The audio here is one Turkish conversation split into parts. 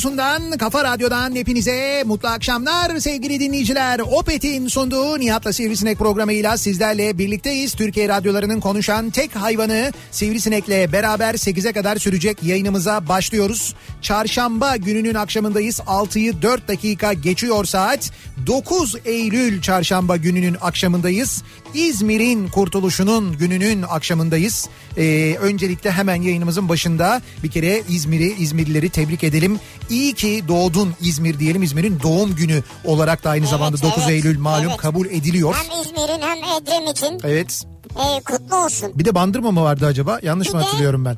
radyosundan, kafa radyodan hepinize mutlu akşamlar sevgili dinleyiciler. Opet'in sunduğu Nihat'la Sivrisinek programıyla sizlerle birlikteyiz. Türkiye radyolarının konuşan tek hayvanı Sivrisinek'le beraber 8'e kadar sürecek yayınımıza başlıyoruz. Çarşamba gününün akşamındayız. 6'yı 4 dakika geçiyor saat. 9 Eylül çarşamba gününün akşamındayız. İzmir'in kurtuluşunun gününün akşamındayız. Ee, öncelikle hemen yayınımızın başında bir kere İzmir'i, İzmirlileri tebrik edelim. İyi ki doğdun İzmir diyelim. İzmir'in doğum günü olarak da aynı Evet, zamanda 9 evet, Eylül malum evet. kabul ediliyor. Hem İzmir'in hem Edremit'in Evet. e, kutlu olsun. Bir de Bandırma mı vardı acaba? Yanlış Bir mı hatırlıyorum ben?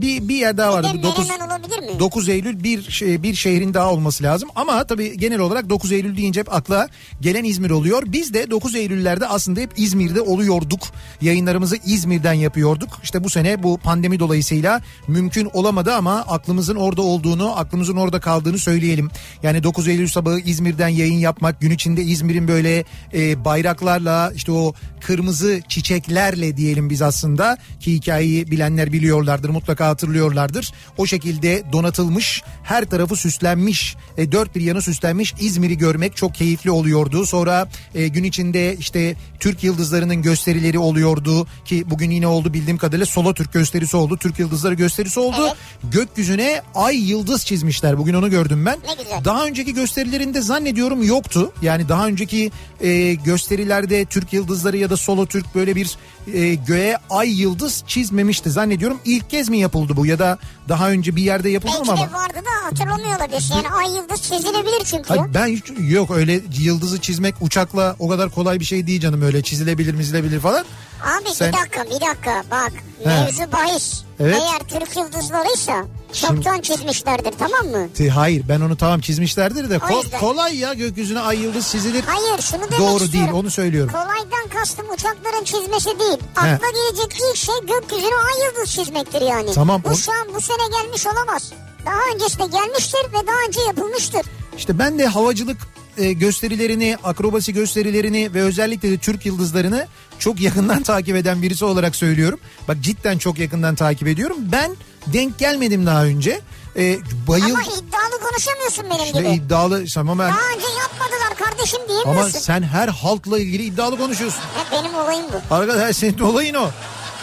Bir, bir yer daha vardı. De 9, Menemen olabilir mi? 9 Eylül bir şey, bir şehrin daha olması lazım. Ama tabii genel olarak 9 Eylül deyince hep akla gelen İzmir oluyor. Biz de 9 Eylüllerde aslında hep İzmir'de oluyorduk. Yayınlarımızı İzmir'den yapıyorduk. İşte bu sene bu pandemi dolayısıyla mümkün olamadı ama aklımızın orada olduğunu, aklımızın orada kaldığını söyleyelim. Yani 9 Eylül sabahı İzmir'den yayın yapmak, gün içinde İzmir'in böyle e, bayraklarla işte o kırmızı çiçeklerle diyelim biz aslında ki hikayeyi bilenler biliyorlardır mutlaka hatırlıyorlardır. O şekilde donatılmış her tarafı süslenmiş e, dört bir yanı süslenmiş İzmir'i görmek çok keyifli oluyordu. Sonra e, gün içinde işte Türk yıldızlarının gösterileri oluyordu ki bugün yine oldu bildiğim kadarıyla solo Türk gösterisi oldu. Türk yıldızları gösterisi oldu. Evet. Gökyüzüne ay yıldız çizmişler bugün onu gördüm ben. Ne güzel. Daha önceki gösterilerinde zannediyorum yoktu. Yani daha önceki e, gösterilerde Türk yıldızları ya da solo Türk böyle bir e, göğe ay yıldız çizmemişti zannediyorum. İlk kez mi yapıldı bu ya da daha önce bir yerde yapıldı Belki mı de ama? vardı da hatırlamıyor olabilirsin. Yani ay yıldız çizilebilir çünkü. Hayır, ben hiç, yok öyle yıldızı çizmek uçakla o kadar kolay bir şey değil canım öyle çizilebilir mizilebilir falan. Abi Sen- bir dakika bir dakika bak He. mevzu bahis. Evet. Eğer Türk yıldızlarıysa çoktan çizmişlerdir tamam mı? Hayır ben onu tamam çizmişlerdir de ko- yüzden. kolay ya gökyüzüne ay yıldız çizilir. Hayır şunu demek Doğru istiyorum. değil onu söylüyorum. Kolaydan kastım uçakların çizmesi değil. Akla gelecek ilk şey gökyüzüne ay yıldız çizmektir yani. Tamam, Bu o- şu an bu sene gelmiş olamaz. Daha öncesinde gelmiştir ve daha önce yapılmıştır. İşte ben de havacılık e, gösterilerini, akrobasi gösterilerini ve özellikle de Türk yıldızlarını çok yakından takip eden birisi olarak söylüyorum. Bak cidden çok yakından takip ediyorum. Ben denk gelmedim daha önce. E, bayıl Ama iddialı konuşamıyorsun benim işte gibi. iddialı ama ben Daha önce yapmadılar kardeşim ama diyemiyorsun. sen her halkla ilgili iddialı konuşuyorsun. Hep benim olayım bu. Arkadaş senin olayın o.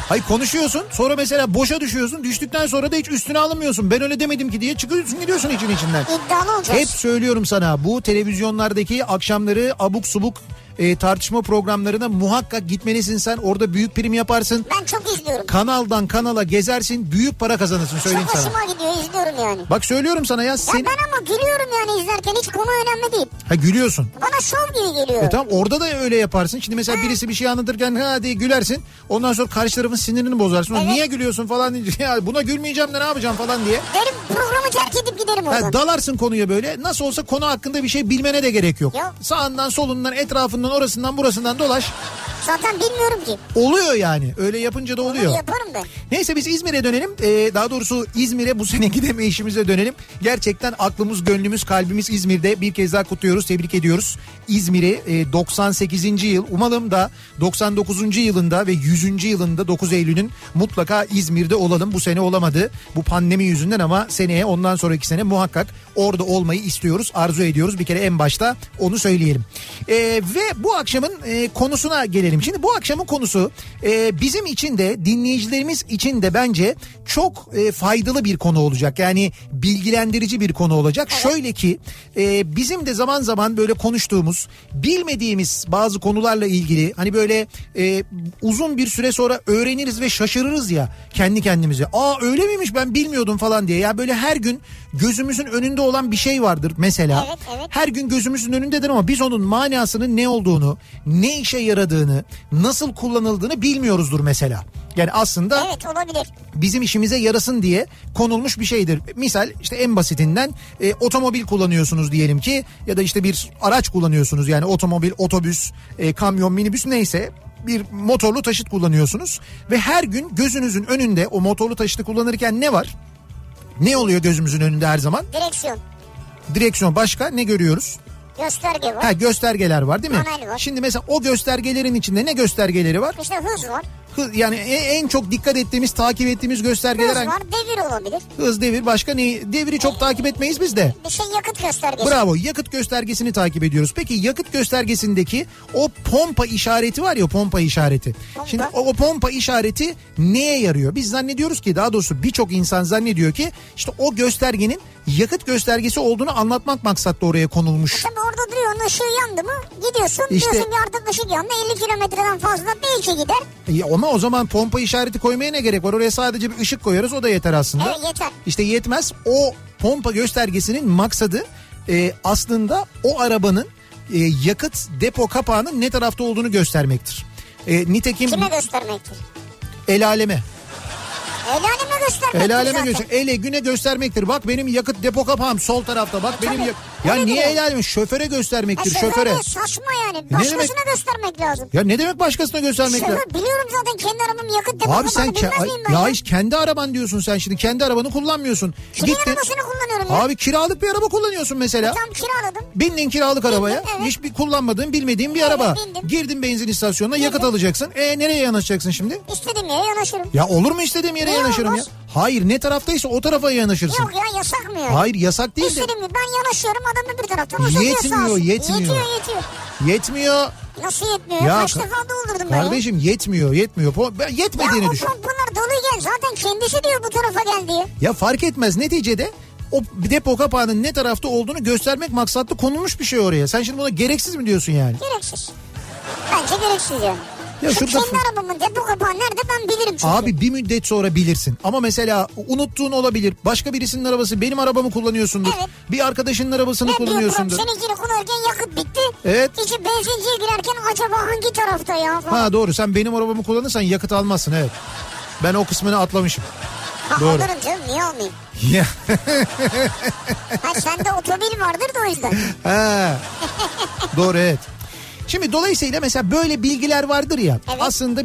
Hayır konuşuyorsun sonra mesela boşa düşüyorsun düştükten sonra da hiç üstüne alınmıyorsun. Ben öyle demedim ki diye çıkıyorsun gidiyorsun için içinden. İddialı olacağız. Hep söylüyorum sana bu televizyonlardaki akşamları abuk subuk e, tartışma programlarına muhakkak gitmelisin sen. Orada büyük prim yaparsın. Ben çok izliyorum. Kanaldan kanala gezersin büyük para kazanırsın söyleyeyim Çok sana. hoşuma gidiyor izliyorum yani. Bak söylüyorum sana ya Ya sen ben ama gülüyorum yani izlerken hiç konu önemli değil. ha gülüyorsun. Bana şov gibi geliyor. E tamam orada da öyle yaparsın. Şimdi mesela birisi bir şey anlatırken ha diye gülersin. Ondan sonra karşı tarafın sinirini bozarsın. O Evet. Niye gülüyorsun falan deyince ya buna gülmeyeceğim de ne yapacağım falan diye. Derim programı terk edip giderim oradan. Ha, dalarsın konuya böyle. Nasıl olsa konu hakkında bir şey bilmene de gerek yok. Yok. Sağından solundan etrafından orasından burasından dolaş. Zaten bilmiyorum ki. Oluyor yani. Öyle yapınca da oluyor. yaparım ben. Neyse biz İzmir'e dönelim. Ee, daha doğrusu İzmir'e bu sene gideme işimize dönelim. Gerçekten aklımız, gönlümüz, kalbimiz İzmir'de. Bir kez daha kutluyoruz, tebrik ediyoruz. İzmir'i e, 98. yıl umalım da 99. yılında ve 100. yılında 9 Eylül'ün mutlaka İzmir'de olalım. Bu sene olamadı. Bu pandemi yüzünden ama seneye ondan sonraki sene muhakkak orada olmayı istiyoruz, arzu ediyoruz. Bir kere en başta onu söyleyelim. Ee, ve bu akşamın e, konusuna gelelim. Şimdi bu akşamın konusu e, bizim için de dinleyicilerimiz için de bence çok e, faydalı bir konu olacak. Yani bilgilendirici bir konu olacak. Şöyle ki e, bizim de zaman zaman böyle konuştuğumuz bilmediğimiz bazı konularla ilgili hani böyle e, uzun bir süre sonra öğreniriz ve şaşırırız ya kendi kendimize. Aa öyle miymiş ben bilmiyordum falan diye. Ya böyle her gün gözümüzün önünde olan bir şey vardır mesela. Evet, evet. Her gün gözümüzün önündedir ama biz onun manasının ne olduğunu, ne işe yaradığını, nasıl kullanıldığını bilmiyoruzdur mesela. Yani aslında Evet olabilir. bizim işimize yarasın diye konulmuş bir şeydir. Misal işte en basitinden e, otomobil kullanıyorsunuz diyelim ki ya da işte bir araç kullanıyorsunuz yani otomobil, otobüs, e, kamyon, minibüs neyse bir motorlu taşıt kullanıyorsunuz ve her gün gözünüzün önünde o motorlu taşıtı kullanırken ne var? Ne oluyor gözümüzün önünde her zaman? Direksiyon. Direksiyon başka ne görüyoruz? Gösterge var. Ha göstergeler var değil mi? Panel var. Şimdi mesela o göstergelerin içinde ne göstergeleri var? İşte hız var. Yani e- en çok dikkat ettiğimiz, takip ettiğimiz göstergeler Hız var. Devir olabilir. Hız, devir başka ne? Devri çok takip etmeyiz biz de. Bir şey yakıt göstergesi. Bravo yakıt göstergesini takip ediyoruz. Peki yakıt göstergesindeki o pompa işareti var ya pompa işareti. Pompa. Şimdi o, o pompa işareti neye yarıyor? Biz zannediyoruz ki daha doğrusu birçok insan zannediyor ki işte o göstergenin yakıt göstergesi olduğunu anlatmak maksatlı oraya konulmuş. Tabii orada duruyor onun ışığı yandı mı gidiyorsun İşte- diyorsun ki artık ışık yandı 50 kilometreden fazla belki gider. E, ama o zaman pompa işareti koymaya ne gerek var? Oraya sadece bir ışık koyarız o da yeter aslında. Evet yeter. İşte yetmez. O pompa göstergesinin maksadı e, aslında o arabanın e, yakıt depo kapağının ne tarafta olduğunu göstermektir. E, nitekim Kime göstermektir? el aleme. El aleme göstermektir El aleme göster. Ele güne göstermektir. Bak benim yakıt depo kapağım sol tarafta. Bak benim tabii. yak- Ya niye diyor. el aleme? Şoföre göstermektir şoföre şoföre. saçma yani. Ne Başkasına demek? göstermek lazım. Ya ne demek başkasına göstermek lazım? Biliyorum zaten kendi arabamın yakıt depo Abi sen ke- ben ya ya? hiç kendi araban diyorsun sen şimdi. Kendi arabanı kullanmıyorsun. Kimin Gittin- arabasını kullanıyorum ya? Abi kiralık bir araba kullanıyorsun mesela. Tam kiraladım. Bindin kiralık arabaya. evet. Hiçbir kullanmadığın bilmediğin bir Evet, araba. bindim. Girdin benzin istasyonuna yakıt alacaksın. E nereye yanaşacaksın şimdi? İstediğim yere yanaşırım. Ya olur mu istediğim yere Niye yanaşırım olmaz? ya? Hayır ne taraftaysa o tarafa yanaşırsın. Yok ya yasak mı yani? Hayır yasak değil de. İstediğim gibi ben yanaşıyorum adam öbür taraftan uzatıyor sağ Yetmiyor, yetmiyor. Yetiyor yetiyor. Yetmiyor. Nasıl yetmiyor? Ya Kaç ka- defa doldurdum ben ya. Kardeşim yetmiyor yetmiyor. Ben Ya yetmediğini o düşün. pompalar doluyken zaten kendisi diyor bu tarafa gel diye. Ya fark etmez neticede o depo kapağının ne tarafta olduğunu göstermek maksatlı konulmuş bir şey oraya. Sen şimdi buna gereksiz mi diyorsun yani? Gereksiz. Bence gereksiz yani. Ya Şu şurada- kendi arabamın depo kapağı nerede ben bilirim çünkü. Abi bir müddet sonra bilirsin. Ama mesela unuttuğun olabilir. Başka birisinin arabası benim arabamı kullanıyorsundur. Evet. Bir arkadaşının arabasını ne diyor kullanıyorsundur. seninkini kullanırken yakıt bitti. Evet. İçi benzinciye girerken acaba hangi tarafta ya falan. Ha doğru sen benim arabamı kullanırsan yakıt almazsın evet. Ben o kısmını atlamışım. Ha, doğru. alırım canım niye almayayım? Ya, Ha sende otomobil vardır da o yüzden. ha. doğru evet. Şimdi dolayısıyla mesela böyle bilgiler vardır ya Evet. aslında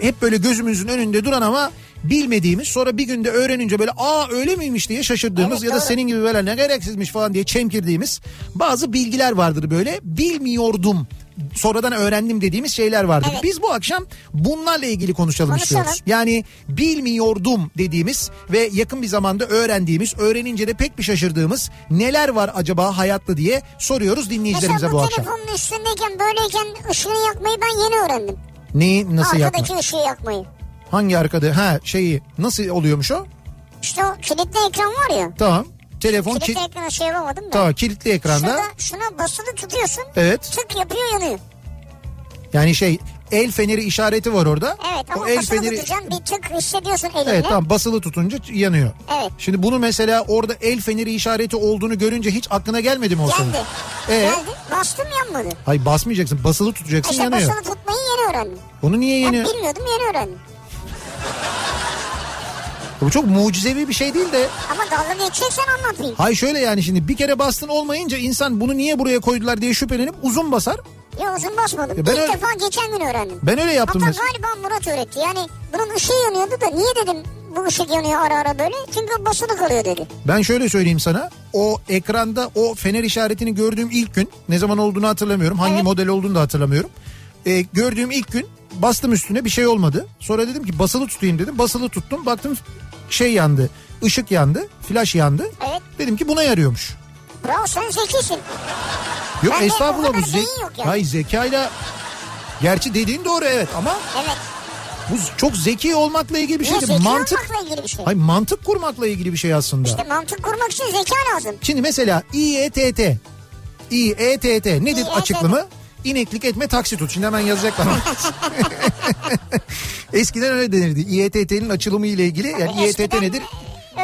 hep böyle gözümüzün önünde duran ama bilmediğimiz sonra bir günde öğrenince böyle aa öyle miymiş diye şaşırdığımız Evet, ya da doğru. senin gibi böyle ne gereksizmiş falan diye çemkirdiğimiz bazı bilgiler vardır böyle bilmiyordum sonradan öğrendim dediğimiz şeyler vardır. Evet. Biz bu akşam bunlarla ilgili konuşalım, Konuşalım. istiyoruz. Yani bilmiyordum dediğimiz ve yakın bir zamanda öğrendiğimiz, öğrenince de pek bir şaşırdığımız neler var acaba hayatta diye soruyoruz dinleyicilerimize Mesela bu bu akşam. telefonun üstündeyken böyleyken ışığı yakmayı ben yeni öğrendim. Neyi nasıl yapma? Arkadaki ışığı yakmayı. Hangi arkada? Ha şeyi nasıl oluyormuş o? İşte o kilitli ekran var ya. Tamam. Telefon Kilitli ki- ekrana şey yapamadım da. tamam, kilitli ekranda. Şurada şuna basılı tutuyorsun. Evet. Tık yapıyor yanıyor. Yani şey el feneri işareti var orada. Evet ama o el basılı feneri tutacaksın bir tık hissediyorsun elinle. Evet tamam basılı tutunca yanıyor. Evet. Şimdi bunu mesela orada el feneri işareti olduğunu görünce hiç aklına gelmedi mi o? Geldi. Ee? Geldi. Bastım yanmadı. Hayır basmayacaksın basılı tutacaksın İşte yanıyor. basılı tutmayı yeni öğrendim. Onu niye Ben yeni? bilmiyordum yeni öğrendim. Bu çok mucizevi bir şey değil de. Ama dalga geçeceksen anlatayım. Hay şöyle yani şimdi bir kere bastın olmayınca insan bunu niye buraya koydular diye şüphelenip uzun basar. Yok uzun basmadım. Ya ben İlk öyle- defa geçen gün öğrendim. Ben öyle yaptım Hatta mesela. galiba Murat öğretti. Yani bunun ışığı yanıyordu da niye dedim bu ışık yanıyor ara ara böyle? Çünkü basılı kalıyor dedi. Ben şöyle söyleyeyim sana. O ekranda o fener işaretini gördüğüm ilk gün ne zaman olduğunu hatırlamıyorum. Hangi Evet. model olduğunu da hatırlamıyorum. Ee, gördüğüm ilk gün bastım üstüne bir şey olmadı. Sonra dedim ki basılı tutayım dedim. Basılı tuttum. Baktım şey yandı. ışık yandı. Flash yandı. Evet. Dedim ki buna yarıyormuş. Bravo sen zekisin. Yok Bende estağfurullah bu zek yok yani. Hayır zekayla Gerçi dediğin doğru evet ama Evet. bu çok zeki olmakla ilgili bir şey değil. zeki Mantık olmakla ilgili bir şey. Hayır mantık kurmakla ilgili bir şey aslında. İşte mantık kurmak için zeka lazım. Şimdi mesela İETT. İETT nedir İETT. açıklımı? İneklik etme taksi tut. Şimdi hemen yazacaklar. Eskiden öyle denirdi. İETT'nin açılımı ile ilgili. Yani İETT nedir?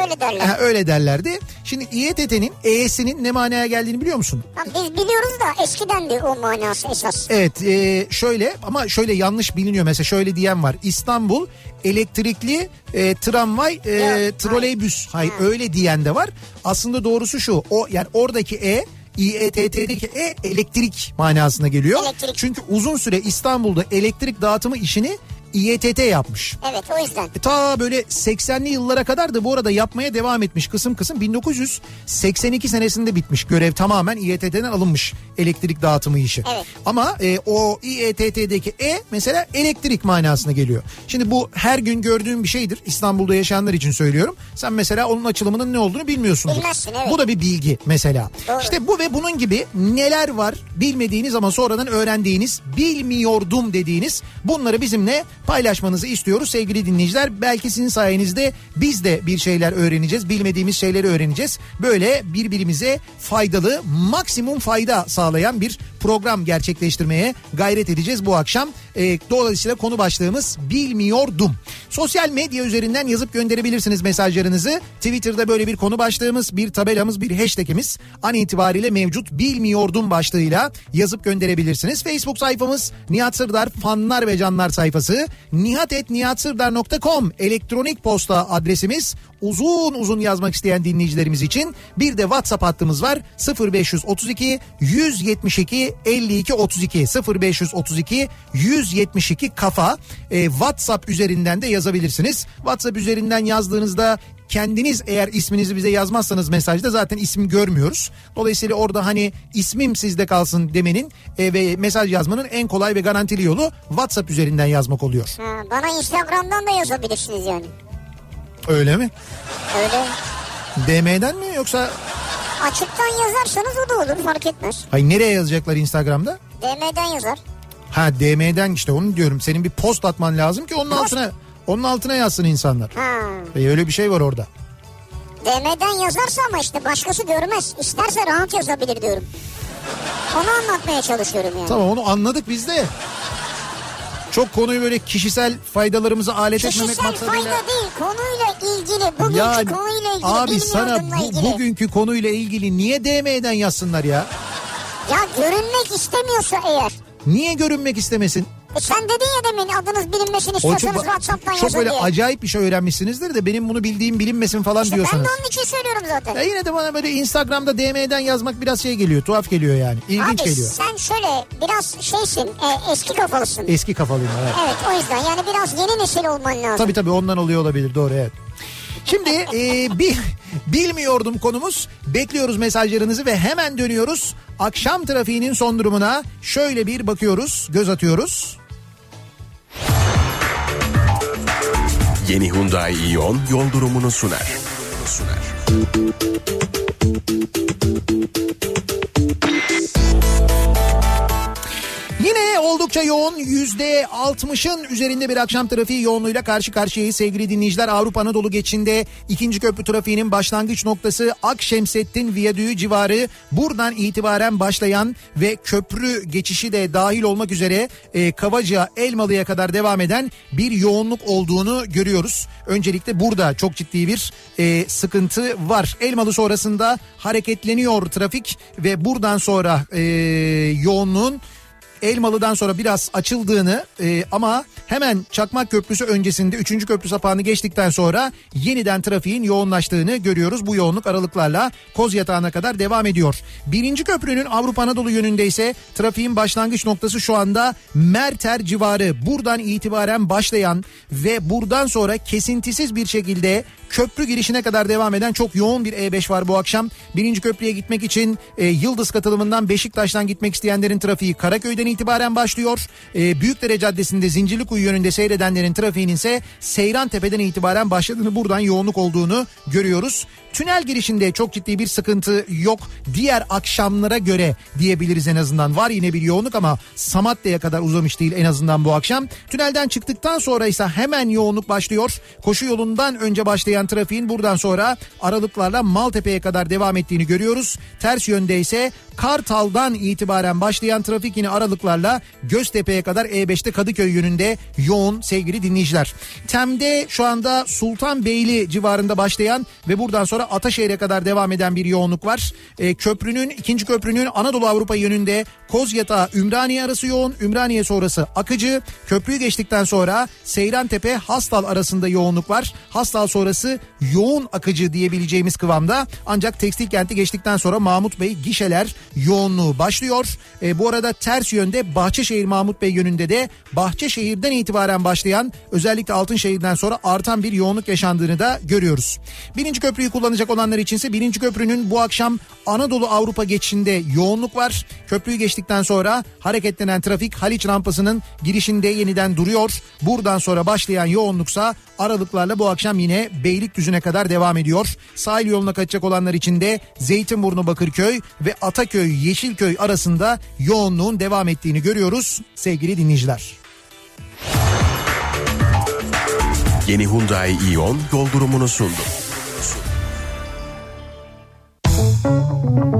Öyle derler. Ha, öyle derlerdi. Şimdi İETT'nin E'sinin ne manaya geldiğini biliyor musun? Tamam, biz biliyoruz da eskiden de o manası esas. Evet e, şöyle ama şöyle yanlış biliniyor mesela şöyle diyen var. İstanbul elektrikli e, tramvay e, Yok, troleybüs. Hayır öyle diyen de var. Aslında doğrusu şu. O yani oradaki E İETT'deki E elektrik manasına geliyor. Elektrik. Çünkü uzun süre İstanbul'da elektrik dağıtımı işini İETT yapmış. Evet o yüzden. E, Ta böyle 80'li yıllara kadar da bu arada yapmaya devam etmiş kısım kısım 1982 senesinde bitmiş görev tamamen İETT'den alınmış elektrik dağıtımı işi. Evet. Ama e, o İETT'deki E mesela elektrik manasına geliyor. Şimdi bu her gün gördüğüm bir şeydir İstanbul'da yaşayanlar için söylüyorum. Sen mesela onun açılımının ne olduğunu bilmiyorsun. Bilmezsin, evet. Bu da bir bilgi mesela. Doğru. İşte bu ve bunun gibi neler var bilmediğiniz ama sonradan öğrendiğiniz bilmiyordum dediğiniz bunları bizimle paylaşmanızı istiyoruz sevgili dinleyiciler. Belki sizin sayenizde biz de bir şeyler öğreneceğiz bilmediğimiz şeyleri öğreneceğiz. Böyle birbirimize faydalı maksimum fayda sağlayan bir program gerçekleştirmeye gayret edeceğiz bu akşam. Ee, dolayısıyla konu başlığımız bilmiyordum. Sosyal medya üzerinden yazıp gönderebilirsiniz mesajlarınızı. Twitter'da böyle bir konu başlığımız, bir tabelamız, bir hashtagimiz an itibariyle mevcut. Bilmiyordum başlığıyla yazıp gönderebilirsiniz. Facebook sayfamız Nihat Sırdar fanlar ve canlar sayfası. nihatetnihatsırdar.com elektronik posta adresimiz. Uzun uzun yazmak isteyen dinleyicilerimiz için bir de WhatsApp hattımız var. 0532 172 52 32 0532 172 kafa e, WhatsApp üzerinden de yazabilirsiniz. WhatsApp üzerinden yazdığınızda kendiniz eğer isminizi bize yazmazsanız mesajda zaten ismi görmüyoruz. Dolayısıyla orada hani ismim sizde kalsın demenin e, ve mesaj yazmanın en kolay ve garantili yolu WhatsApp üzerinden yazmak oluyor. Ha, bana Instagram'dan da yazabilirsiniz yani. Öyle mi? Öyle. DM'den mi yoksa Açıktan yazarsanız o da olur fark etmez. hay nereye yazacaklar Instagram'da? DM'den yazar. Ha DM'den işte onu diyorum. Senin bir post atman lazım ki onun Post. altına onun altına yazsın insanlar. Ha. E, öyle bir şey var orada. DM'den yazarsa ama işte başkası görmez. İsterse rahat yazabilir diyorum. Onu anlatmaya çalışıyorum yani. Tamam onu anladık biz de. Çok konuyu böyle kişisel faydalarımıza alet etmemek Kişisel maksadıyla. fayda değil konuyla ilgili bugünkü Ya konuyla ilgili abi sana bu, ilgili. bugünkü konuyla ilgili niye DM'den yazsınlar ya? Ya görünmek istemiyorsa eğer. Niye görünmek istemesin? E sen dedin ya demin adınız bilinmesini istiyorsanız çok, Whatsapp'tan çok yazın böyle diye. acayip bir şey öğrenmişsinizdir de benim bunu bildiğim bilinmesin falan İşte ben diyorsanız. de onun için söylüyorum zaten. Ya yine de bana böyle Instagram'da DM'den yazmak biraz şey geliyor tuhaf geliyor yani. İlginç Abi geliyor. sen şöyle biraz şeysin e, eski kafalısın. Eski kafalıyım evet. Evet o yüzden yani biraz yeni nesil olman lazım. Tabii tabii ondan oluyor olabilir doğru evet. Şimdi e, bir bilmiyordum konumuz. Bekliyoruz mesajlarınızı ve hemen dönüyoruz. Akşam trafiğinin son durumuna şöyle bir bakıyoruz, göz atıyoruz. Yeni Hyundai Ion yol durumunu sunar. Sunar. Oldukça yoğun yüzde altmışın üzerinde bir akşam trafiği yoğunluğuyla karşı karşıyayız sevgili dinleyiciler. Avrupa Anadolu geçinde ikinci köprü trafiğinin başlangıç noktası Akşemsettin Viyadüğü civarı buradan itibaren başlayan ve köprü geçişi de dahil olmak üzere e, Kavaca Elmalı'ya kadar devam eden bir yoğunluk olduğunu görüyoruz. Öncelikle burada çok ciddi bir e, sıkıntı var. Elmalı sonrasında hareketleniyor trafik ve buradan sonra e, yoğunluğun Elmalı'dan sonra biraz açıldığını e, ama hemen Çakmak Köprüsü öncesinde 3. köprü sapağını geçtikten sonra yeniden trafiğin yoğunlaştığını görüyoruz. Bu yoğunluk aralıklarla Koz Yatağı'na kadar devam ediyor. Birinci köprünün Avrupa Anadolu yönünde ise trafiğin başlangıç noktası şu anda Merter civarı. Buradan itibaren başlayan ve buradan sonra kesintisiz bir şekilde köprü girişine kadar devam eden çok yoğun bir E5 var bu akşam. Birinci köprüye gitmek için e, Yıldız katılımından Beşiktaş'tan gitmek isteyenlerin trafiği Karaköy'den itibaren başlıyor. E, Büyükdere Caddesi'nde Zincirlikuyu yönünde seyredenlerin trafiğinin ise Seyran Tepe'den itibaren başladığını buradan yoğunluk olduğunu görüyoruz. Tünel girişinde çok ciddi bir sıkıntı yok. Diğer akşamlara göre diyebiliriz en azından. Var yine bir yoğunluk ama Samatya'ya kadar uzamış değil en azından bu akşam. Tünelden çıktıktan sonra ise hemen yoğunluk başlıyor. Koşu yolundan önce başlayan trafiğin buradan sonra aralıklarla Maltepe'ye kadar devam ettiğini görüyoruz. Ters yönde ise Kartal'dan itibaren başlayan trafik yine aralıklarla Göztepe'ye kadar E5'te Kadıköy yönünde yoğun sevgili dinleyiciler. Tem'de şu anda Sultanbeyli civarında başlayan ve buradan sonra Ataşehir'e kadar devam eden bir yoğunluk var. E, köprünün ikinci köprünün Anadolu Avrupa yönünde Kozyatağı Ümraniye arası yoğun. Ümraniye sonrası Akıcı. Köprüyü geçtikten sonra Seyrantepe Hastal arasında yoğunluk var. Hastal sonrası yoğun akıcı diyebileceğimiz kıvamda. Ancak tekstil kenti geçtikten sonra Mahmut Bey gişeler yoğunluğu başlıyor. E, bu arada ters yönde Bahçeşehir Mahmut Bey yönünde de Bahçeşehir'den itibaren başlayan özellikle Altınşehir'den sonra artan bir yoğunluk yaşandığını da görüyoruz. Birinci köprüyü kullanacak olanlar içinse birinci köprünün bu akşam Anadolu Avrupa geçişinde yoğunluk var. Köprüyü geçtikten sonra hareketlenen trafik Haliç rampasının girişinde yeniden duruyor. Buradan sonra başlayan yoğunluksa aralıklarla bu akşam yine Beylikdüzü'ne kadar devam ediyor. Sahil yoluna kaçacak olanlar için de Zeytinburnu Bakırköy ve Ataköy Yeşilköy arasında yoğunluğun devam ettiğini görüyoruz sevgili dinleyiciler. Yeni Hyundai Ion yol durumunu sundu. Kafa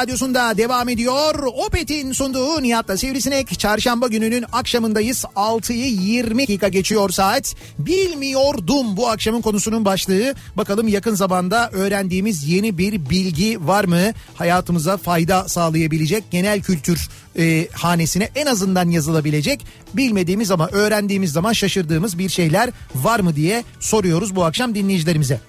radyosunda devam ediyor. Opet'in sunduğu Nihat'la Sivrisinek. Çarşamba gününün akşamındayız. 6'yı 20 dakika geçiyor saat. Bilmiyordum bu akşamın konusunun başlığı. Bakalım yakın zamanda öğrendiğimiz yeni bir bilgi var mı? Hayatımıza fayda sağlayabilecek genel kültür e, hanesine en azından yazılabilecek bilmediğimiz ama öğrendiğimiz zaman şaşırdığımız bir şeyler var mı diye soruyoruz bu akşam dinleyicilerimize.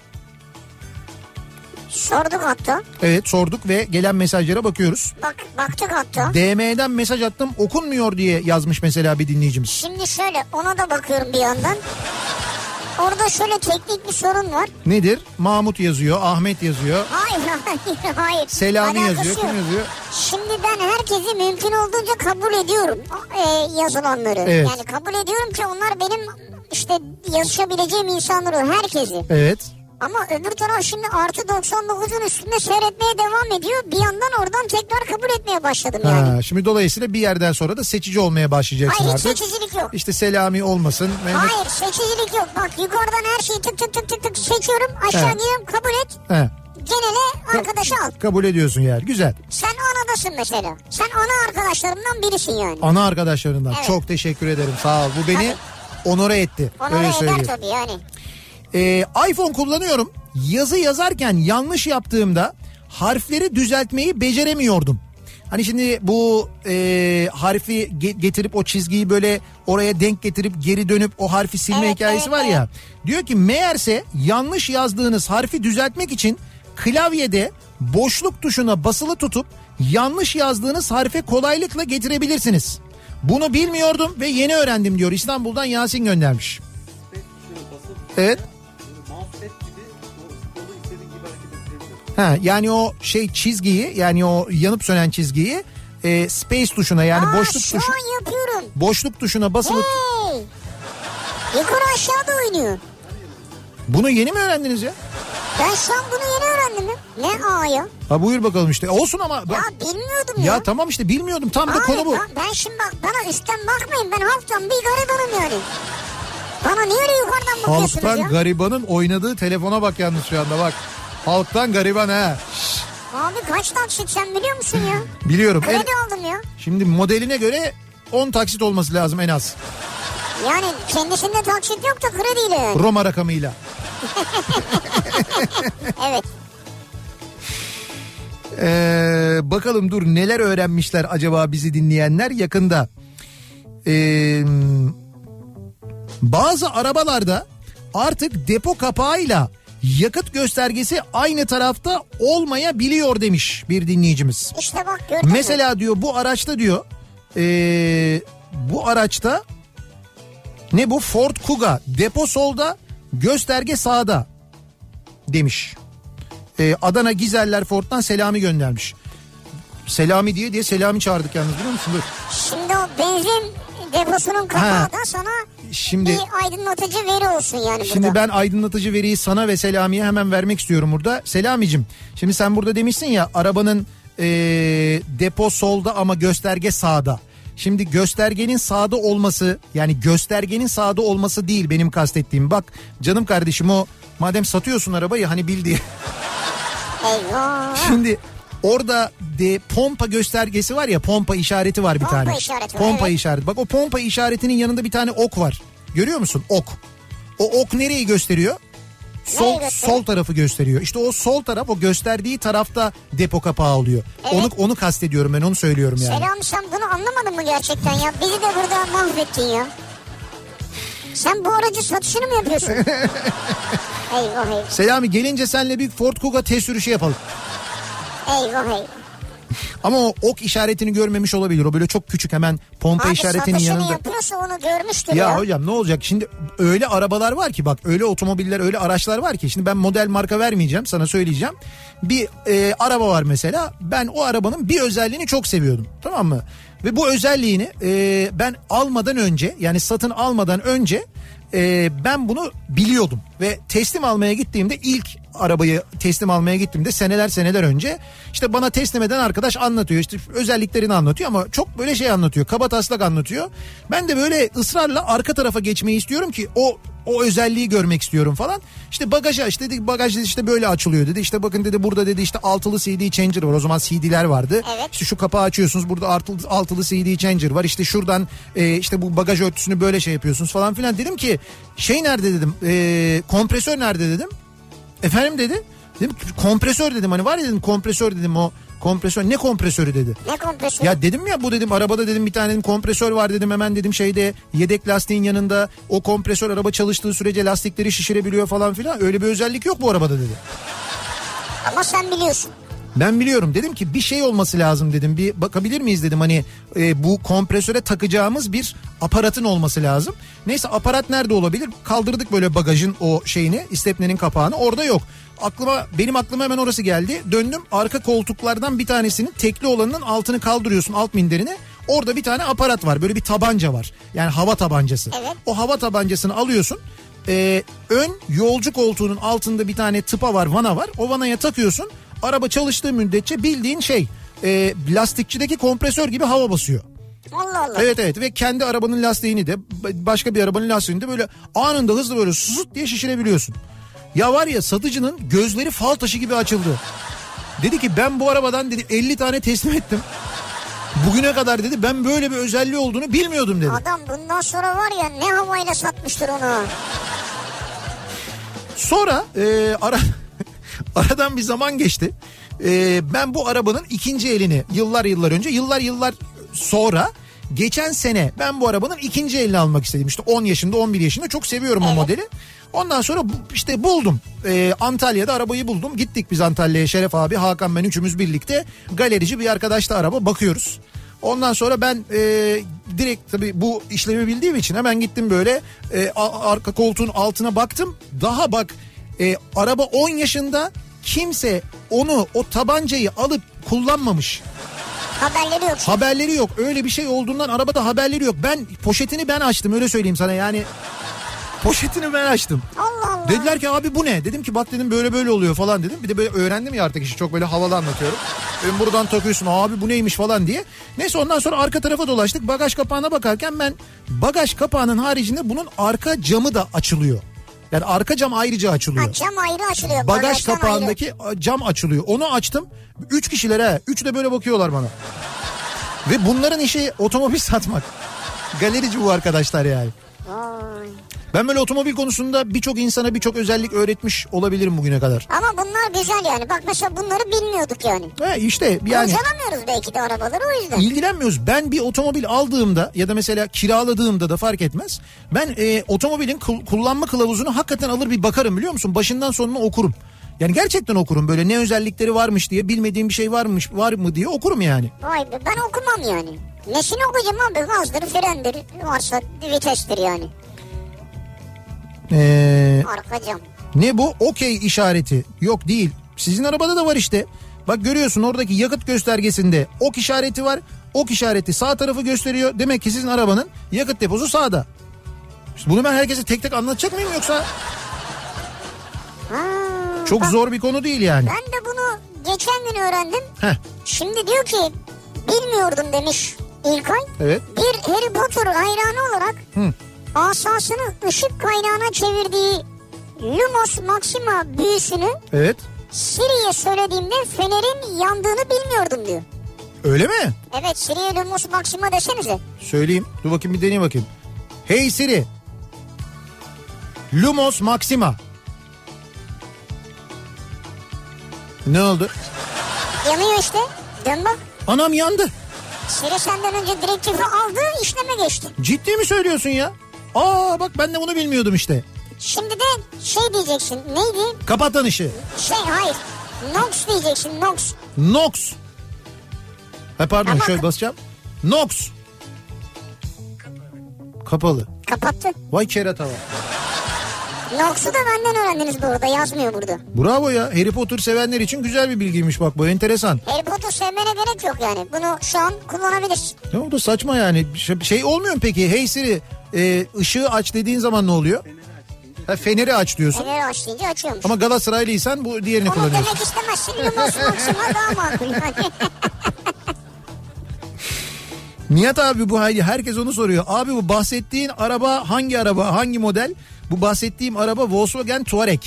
Sorduk hatta. Evet sorduk ve gelen mesajlara bakıyoruz. Bak baktık hatta. DM'den mesaj attım okunmuyor diye yazmış mesela bir dinleyicimiz. Şimdi şöyle ona da bakıyorum bir yandan. Orada şöyle teknik bir sorun var. Nedir? Mahmut yazıyor, Ahmet yazıyor, Hayır hayır hayır. Selami Alakası yazıyor, kim yazıyor? Şimdi ben herkesi mümkün olduğunca kabul ediyorum e, yazılanları. Evet. Yani kabul ediyorum ki onlar benim işte yazışabileceğim insanları herkesi. Evet. Ama öbür taraf şimdi artı 99'un üstünde seyretmeye devam ediyor. Bir yandan oradan tekrar kabul etmeye başladım yani. Ha, şimdi dolayısıyla bir yerden sonra da seçici olmaya başlayacaksın Hayır artık. seçicilik yok. İşte Selami olmasın. Mehmet... Hayır seçicilik yok. Bak yukarıdan her şeyi tık tık tık tık tık seçiyorum. Aşağı Evet. gidiyorum kabul et. He, Genele arkadaşı al. kabul ediyorsun yani. Güzel. Sen anadasın mesela. Sen ana arkadaşlarımdan birisin yani. Ana arkadaşlarından. Evet. Çok teşekkür ederim. Sağ ol. Bu beni onore etti. Onu Öyle eder söyleyeyim. tabii yani. Ee, iPhone kullanıyorum. Yazı yazarken yanlış yaptığımda harfleri düzeltmeyi beceremiyordum. Hani şimdi bu e, harfi ge- getirip o çizgiyi böyle oraya denk getirip geri dönüp o harfi silme Evet, hikayesi evet, var evet. ya. Diyor ki meğerse yanlış yazdığınız harfi düzeltmek için klavyede boşluk tuşuna basılı tutup yanlış yazdığınız harfe kolaylıkla getirebilirsiniz. Bunu bilmiyordum ve yeni öğrendim diyor. İstanbul'dan Yasin göndermiş. Evet. Ha, yani o şey çizgiyi yani o yanıp sönen çizgiyi e, space tuşuna yani Aa, boşluk şu tuşu an yapıyorum. boşluk tuşuna basılı Hey. Yukarı aşağıda oynuyor. Bunu yeni mi öğrendiniz ya? Ben şu an bunu yeni öğrendim ya. Ne A ya? Ha buyur bakalım işte. Olsun ama. Ya Bak, bilmiyordum ya. ya tamam işte bilmiyordum. Tam da Abi, konu bu. ya ben şimdi bak bana üstten bakmayın. Ben halktan bir garibanım yani. Bana niye öyle yukarıdan bakıyorsunuz Halktan ya? garibanın oynadığı telefona bak yalnız şu anda bak. Halktan gariban ha. Abi kaç taksit sen biliyor musun ya? Biliyorum. En, Kredi aldım ya. şimdi modeline göre 10 taksit olması lazım en az. Yani kendisinde taksit yok da krediyle yani. Roma rakamıyla. Evet. Ee, bakalım dur neler öğrenmişler acaba bizi dinleyenler yakında. Ee, bazı arabalarda artık depo kapağıyla yakıt göstergesi aynı tarafta olmayabiliyor demiş bir dinleyicimiz. İşte bak gördün? Mesela diyor bu araçta diyor ee, bu araçta ne bu Ford Kuga depo solda gösterge sağda demiş. Ee, Adana Gizeller Ford'dan Selami göndermiş. Selami diye diye Selami çağırdık yalnız biliyor musun? Dur. Şimdi o benzin deposunun kapağı da sana Şimdi bir aydınlatıcı veri olsun yani Şimdi burada. ben aydınlatıcı veriyi sana ve Selami'ye hemen vermek istiyorum burada. Selamicim şimdi sen burada demişsin ya arabanın ee, depo solda ama gösterge sağda. Şimdi göstergenin sağda olması yani göstergenin sağda olması değil benim kastettiğim. Bak canım kardeşim o madem satıyorsun arabayı hani bil diye. Eyvah. Şimdi orada de pompa göstergesi var ya pompa işareti var bir Pompa tane. işareti var, Pompa evet. işareti. Bak o pompa işaretinin yanında bir tane ok var. Görüyor musun? Ok. O ok nereyi gösteriyor? Sol gösteriyor? sol tarafı gösteriyor. İşte o sol taraf o gösterdiği tarafta depo kapağı oluyor. Evet. Onu onu kastediyorum ben onu söylüyorum yani. Selam sen bunu anlamadın mı gerçekten ya? Bizi de burada mahvettin ya. Sen bu aracı satışını mı yapıyorsun? eyvah eyvah. Selami gelince senle bir Ford Kuga test sürüşü yapalım. Eyvah eyvah. Ama o ok işaretini görmemiş olabilir. O böyle çok küçük hemen pompa Abi işaretinin yanında. yapıyorsa onu görmüştür Ya ya. hocam ne olacak şimdi öyle arabalar var ki bak öyle otomobiller öyle araçlar var ki şimdi ben model marka vermeyeceğim sana söyleyeceğim. Bir e, araba var mesela ben o arabanın bir özelliğini çok seviyordum tamam mı? Ve bu özelliğini e, ben almadan önce yani satın almadan önce e, ben bunu biliyordum. Ve teslim almaya gittiğimde ilk arabayı teslim almaya gittiğimde seneler seneler önce işte bana teslim eden arkadaş anlatıyor işte özelliklerini anlatıyor ama çok böyle şey anlatıyor kaba taslak anlatıyor. Ben de böyle ısrarla arka tarafa geçmeyi istiyorum ki o o özelliği görmek istiyorum falan. İşte bagaja işte dedi bagaj dedi işte böyle açılıyor dedi. İşte bakın dedi burada dedi işte altılı CD changer var. O zaman CD'ler vardı. Evet. İşte şu kapağı açıyorsunuz burada altılı, altılı CD changer var. İşte şuradan e, işte bu bagaj örtüsünü böyle şey yapıyorsunuz falan filan. Dedim ki şey nerede dedim e, kompresör nerede dedim. Efendim dedi. Dedim kompresör dedim hani var ya dedim kompresör dedim o kompresör ne kompresörü dedi. Ne kompresyon? Ya dedim ya bu dedim arabada dedim bir tane dedim kompresör var dedim hemen dedim şeyde yedek lastiğin yanında o kompresör araba çalıştığı sürece lastikleri şişirebiliyor falan filan öyle bir özellik yok bu arabada dedi. Ama sen biliyorsun. Ben biliyorum. Dedim ki bir şey olması lazım dedim. Bir bakabilir miyiz? dedim. Hani e, bu kompresöre takacağımız bir aparatın olması lazım. Neyse aparat nerede olabilir? Kaldırdık böyle bagajın o şeyini istepnenin kapağını. Orada yok. Aklıma benim aklıma hemen orası geldi. Döndüm arka koltuklardan bir tanesinin tekli olanının altını kaldırıyorsun alt minderini. Orada bir tane aparat var. Böyle bir tabanca var. Yani hava tabancası. Evet. O hava tabancasını alıyorsun. E, ön yolcu koltuğunun altında bir tane tıpa var vana var. O vanaya takıyorsun araba çalıştığı müddetçe bildiğin şey e, lastikçideki kompresör gibi hava basıyor. Allah Allah. Evet evet ve kendi arabanın lastiğini de başka bir arabanın lastiğini de böyle anında hızlı böyle zıt diye şişirebiliyorsun. Ya var ya satıcının gözleri fal taşı gibi açıldı. Dedi ki ben bu arabadan dedi 50 tane teslim ettim. Bugüne kadar dedi ben böyle bir özelliği olduğunu bilmiyordum dedi. Adam bundan sonra var ya ne havayla satmıştır onu. Sonra e, ara, aradan bir zaman geçti. E, ben bu arabanın ikinci elini yıllar yıllar önce yıllar yıllar sonra geçen sene ben bu arabanın ikinci elini almak istedim. İşte 10 yaşında 11 yaşında çok seviyorum o modeli. Ondan sonra işte buldum. E, Antalya'da arabayı buldum. Gittik biz Antalya'ya Şeref abi Hakan ben üçümüz birlikte galerici bir arkadaşla araba bakıyoruz. Ondan sonra ben e, direkt tabii bu işlemi bildiğim için hemen gittim böyle e, arka koltuğun altına baktım. Daha bak e, araba 10 yaşında kimse onu o tabancayı alıp kullanmamış. Haberleri yok. Haberleri yok. Öyle bir şey olduğundan arabada haberleri yok. Ben poşetini ben açtım öyle söyleyeyim sana yani. Poşetini ben açtım. Allah Dediler ki abi bu ne? Dedim ki bak dedim böyle böyle oluyor falan dedim. Bir de böyle öğrendim ya artık işi çok böyle havalı anlatıyorum. Ben buradan takıyorsun abi bu neymiş falan diye. Neyse ondan sonra arka tarafa dolaştık. Bagaj kapağına bakarken ben bagaj kapağının haricinde bunun arka camı da açılıyor. Yani arka cam ayrıca açılıyor. Ha, cam ayrı açılıyor. Bagaj cam kapağındaki cam açılıyor. Onu açtım. Üç kişiler ha. Üç de böyle bakıyorlar bana. Ve bunların işi otomobil satmak. Galerici bu arkadaşlar yani. Ben böyle otomobil konusunda birçok insana birçok özellik öğretmiş olabilirim bugüne kadar. Ama bunlar güzel yani. Bak mesela bunları bilmiyorduk yani. He işte yani Kurcalamıyoruz belki de arabaları o yüzden. ilgilenmiyoruz. Ben bir otomobil aldığımda ya da mesela kiraladığımda da fark etmez. Ben e, otomobilin kul- kullanma kılavuzunu hakikaten alır bir bakarım biliyor musun? Başından sonuna okurum. Yani gerçekten okurum böyle ne özellikleri varmış diye bilmediğim bir şey varmış var mı diye okurum yani. Vay be ben okumam yani. Nesini okuyacağım abi? Gazdır, frendir, varsa vitestir yani. Ee, Arka cam. ne bu? Okey işareti. Yok değil. Sizin arabada da var işte. Bak görüyorsun oradaki yakıt göstergesinde ok işareti var. Ok işareti sağ tarafı gösteriyor. Demek ki sizin arabanın yakıt deposu sağda. İşte bunu ben herkese tek tek anlatacak mıyım yoksa? Ha, Çok bak, zor bir konu değil yani. Ben de bunu geçen gün öğrendim. Heh, Şimdi diyor ki bilmiyordum demiş İlkay. evet. Bir Harry Potter hayranı olarak Hı. asasını ışık kaynağına çevirdiği Lumos Maxima büyüsünü Evet. Siri'ye söylediğimde fenerin yandığını bilmiyordum diyor. Öyle mi? Evet Siri'ye Lumos Maxima desenize. Söyleyeyim. Dur bakayım bir deneyeyim bakayım. Hey Siri. Lumos Maxima. Ne oldu? Yanıyor işte. Dön bak. Anam yandı. Siri senden önce direktifi aldı işleme geçti. Ciddi mi söylüyorsun ya? Aa bak ben de bunu bilmiyordum işte. Şimdi de şey diyeceksin neydi? Kapat lan ışığı. Şey hayır. Nox diyeceksin Nox. Nox. Ha pardon Ama- şöyle basacağım. Nox. Kapalı. Kapattı. Vay kerata var. Nox'u da benden öğrendiniz bu arada yazmıyor burada. Bravo ya. Harry Potter sevenler için güzel bir bilgiymiş bak bu enteresan. Harry Potter sevmene gerek yok yani. Bunu şu an kullanabilirsin. Ne oldu saçma yani. Şey, olmuyor mu peki? Hey Siri e, ışığı aç dediğin zaman ne oluyor? Ha, feneri aç diyorsun. Feneri açlayınca açıyormuş. Ama Galatasaraylıysan bu diğerini Onu kullanıyorsun. demek istemezsin. Lumos Maxima daha makul yani. Nihat abi bu hayli herkes onu soruyor. Abi bu bahsettiğin araba hangi araba hangi model? Bu bahsettiğim araba Volkswagen Touareg.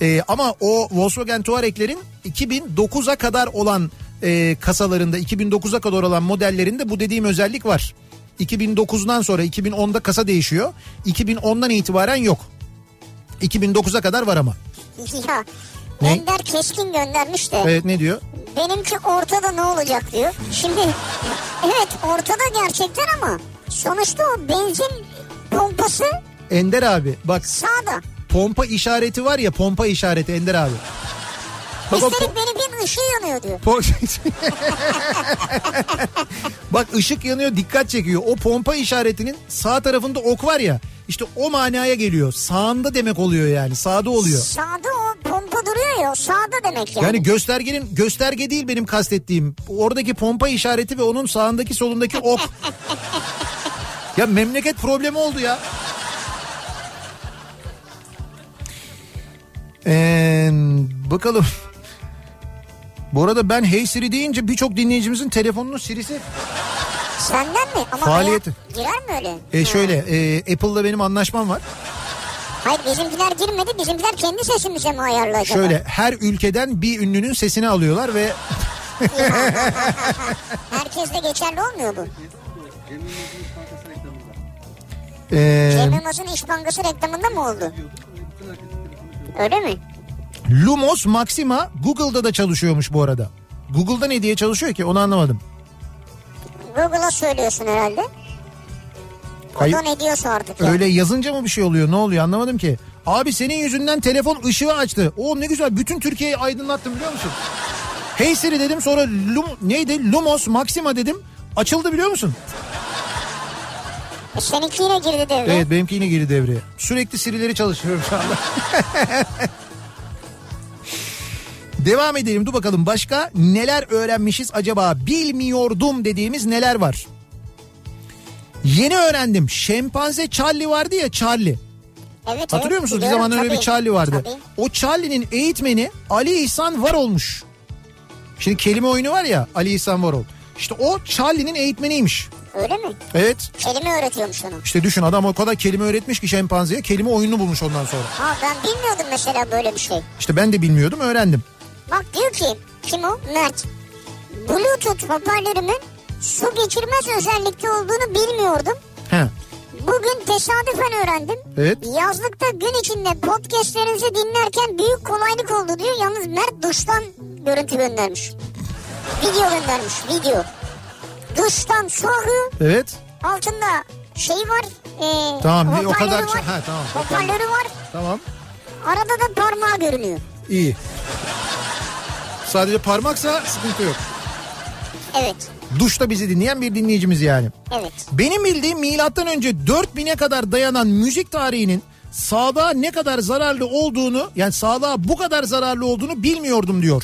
Ee, ama o Volkswagen Touareg'lerin 2009'a kadar olan e, kasalarında 2009'a kadar olan modellerinde bu dediğim özellik var. 2009'dan sonra 2010'da kasa değişiyor. 2010'dan itibaren yok. 2009'a kadar var ama. ya Ne? Ender Keskin göndermiş de. Evet ne diyor? Benimki ortada ne olacak diyor. Şimdi evet ortada gerçekten ama sonuçta o benzin pompası Ender abi bak sağda. pompa işareti var ya pompa işareti Ender abi. Bak Üstelik benimkinin ışığı yanıyor diyor. Bak ışık yanıyor dikkat çekiyor. O pompa işaretinin sağ tarafında ok var ya. İşte o manaya geliyor. Sağında demek oluyor yani. Sağda oluyor. Sağda o pompa duruyor ya sağda demek yani. Yani göstergenin gösterge değil benim kastettiğim. Oradaki pompa işareti ve onun sağındaki solundaki ok. ya memleket problemi oldu ya. Ee, bakalım. Bu arada ben Hey Siri deyince birçok dinleyicimizin telefonunun Siri'si Senden mi? Ama Faaliyeti. girer mi öyle? E Ha. şöyle e, Apple'la benim anlaşmam var. Hayır bizimkiler girmedi. Bizimkiler kendi sesimize mi ayarlı acaba? Şöyle her ülkeden bir ünlünün sesini alıyorlar ve Herkes de geçerli olmuyor bu. Cem Yılmaz'ın İş Bankası reklamında mı oldu? Öyle mi? Lumos Maxima Google'da da çalışıyormuş bu arada. Google'da ne diye çalışıyor ki onu anlamadım. Google'a söylüyorsun herhalde. O Hayır. da ne diyorsa artık. yani. Öyle yazınca mı bir şey oluyor ne oluyor anlamadım ki. Abi senin yüzünden telefon ışığı açtı. O ne güzel bütün Türkiye'yi aydınlattım biliyor musun? Hey Siri dedim sonra Lum, neydi Lumos Maxima dedim. Açıldı biliyor musun? E, seninki yine girdi devreye. Evet benimki yine girdi devreye. Sürekli Siri'leri çalışıyorum şu anda. Devam edelim dur bakalım başka neler öğrenmişiz acaba bilmiyordum dediğimiz neler var. Yeni öğrendim şempanze Charlie vardı ya Charlie. Evet, Hatırlıyor evet, musunuz? Bir zaman öyle bir. Charlie vardı. Tabii. O Charlie'nin eğitmeni Ali İhsan var olmuş. Şimdi kelime oyunu var ya Ali İhsan Varol. İşte o Charlie'nin eğitmeniymiş. Öyle mi? Evet. Kelime öğretiyormuş onu. İşte düşün adam o kadar kelime öğretmiş ki şempanzeye kelime oyununu bulmuş ondan sonra. Ha ben bilmiyordum mesela böyle bir şey. İşte ben de bilmiyordum öğrendim. Bak diyor ki kim o? Mert. Bluetooth hoparlörümün su geçirmez özellikte olduğunu bilmiyordum. He. Bugün tesadüfen öğrendim. Evet. Yazlıkta gün içinde podcastlerinizi dinlerken büyük kolaylık oldu diyor. Yalnız Mert duştan görüntü göndermiş. Video göndermiş video. Duştan akıyor. Evet. Altında şey var. E, Tamam, bir o kadar- var. ha, tamam, Hoparlörü var. Tamam. Arada da parmağı görünüyor. İyi. Sadece parmaksa sıkıntı yok. Evet. Duşta bizi dinleyen bir dinleyicimiz yani. Evet. Benim bildiğim milattan önce 4000'e kadar dayanan müzik tarihinin sağlığa ne kadar zararlı olduğunu yani sağlığa bu kadar zararlı olduğunu bilmiyordum diyor.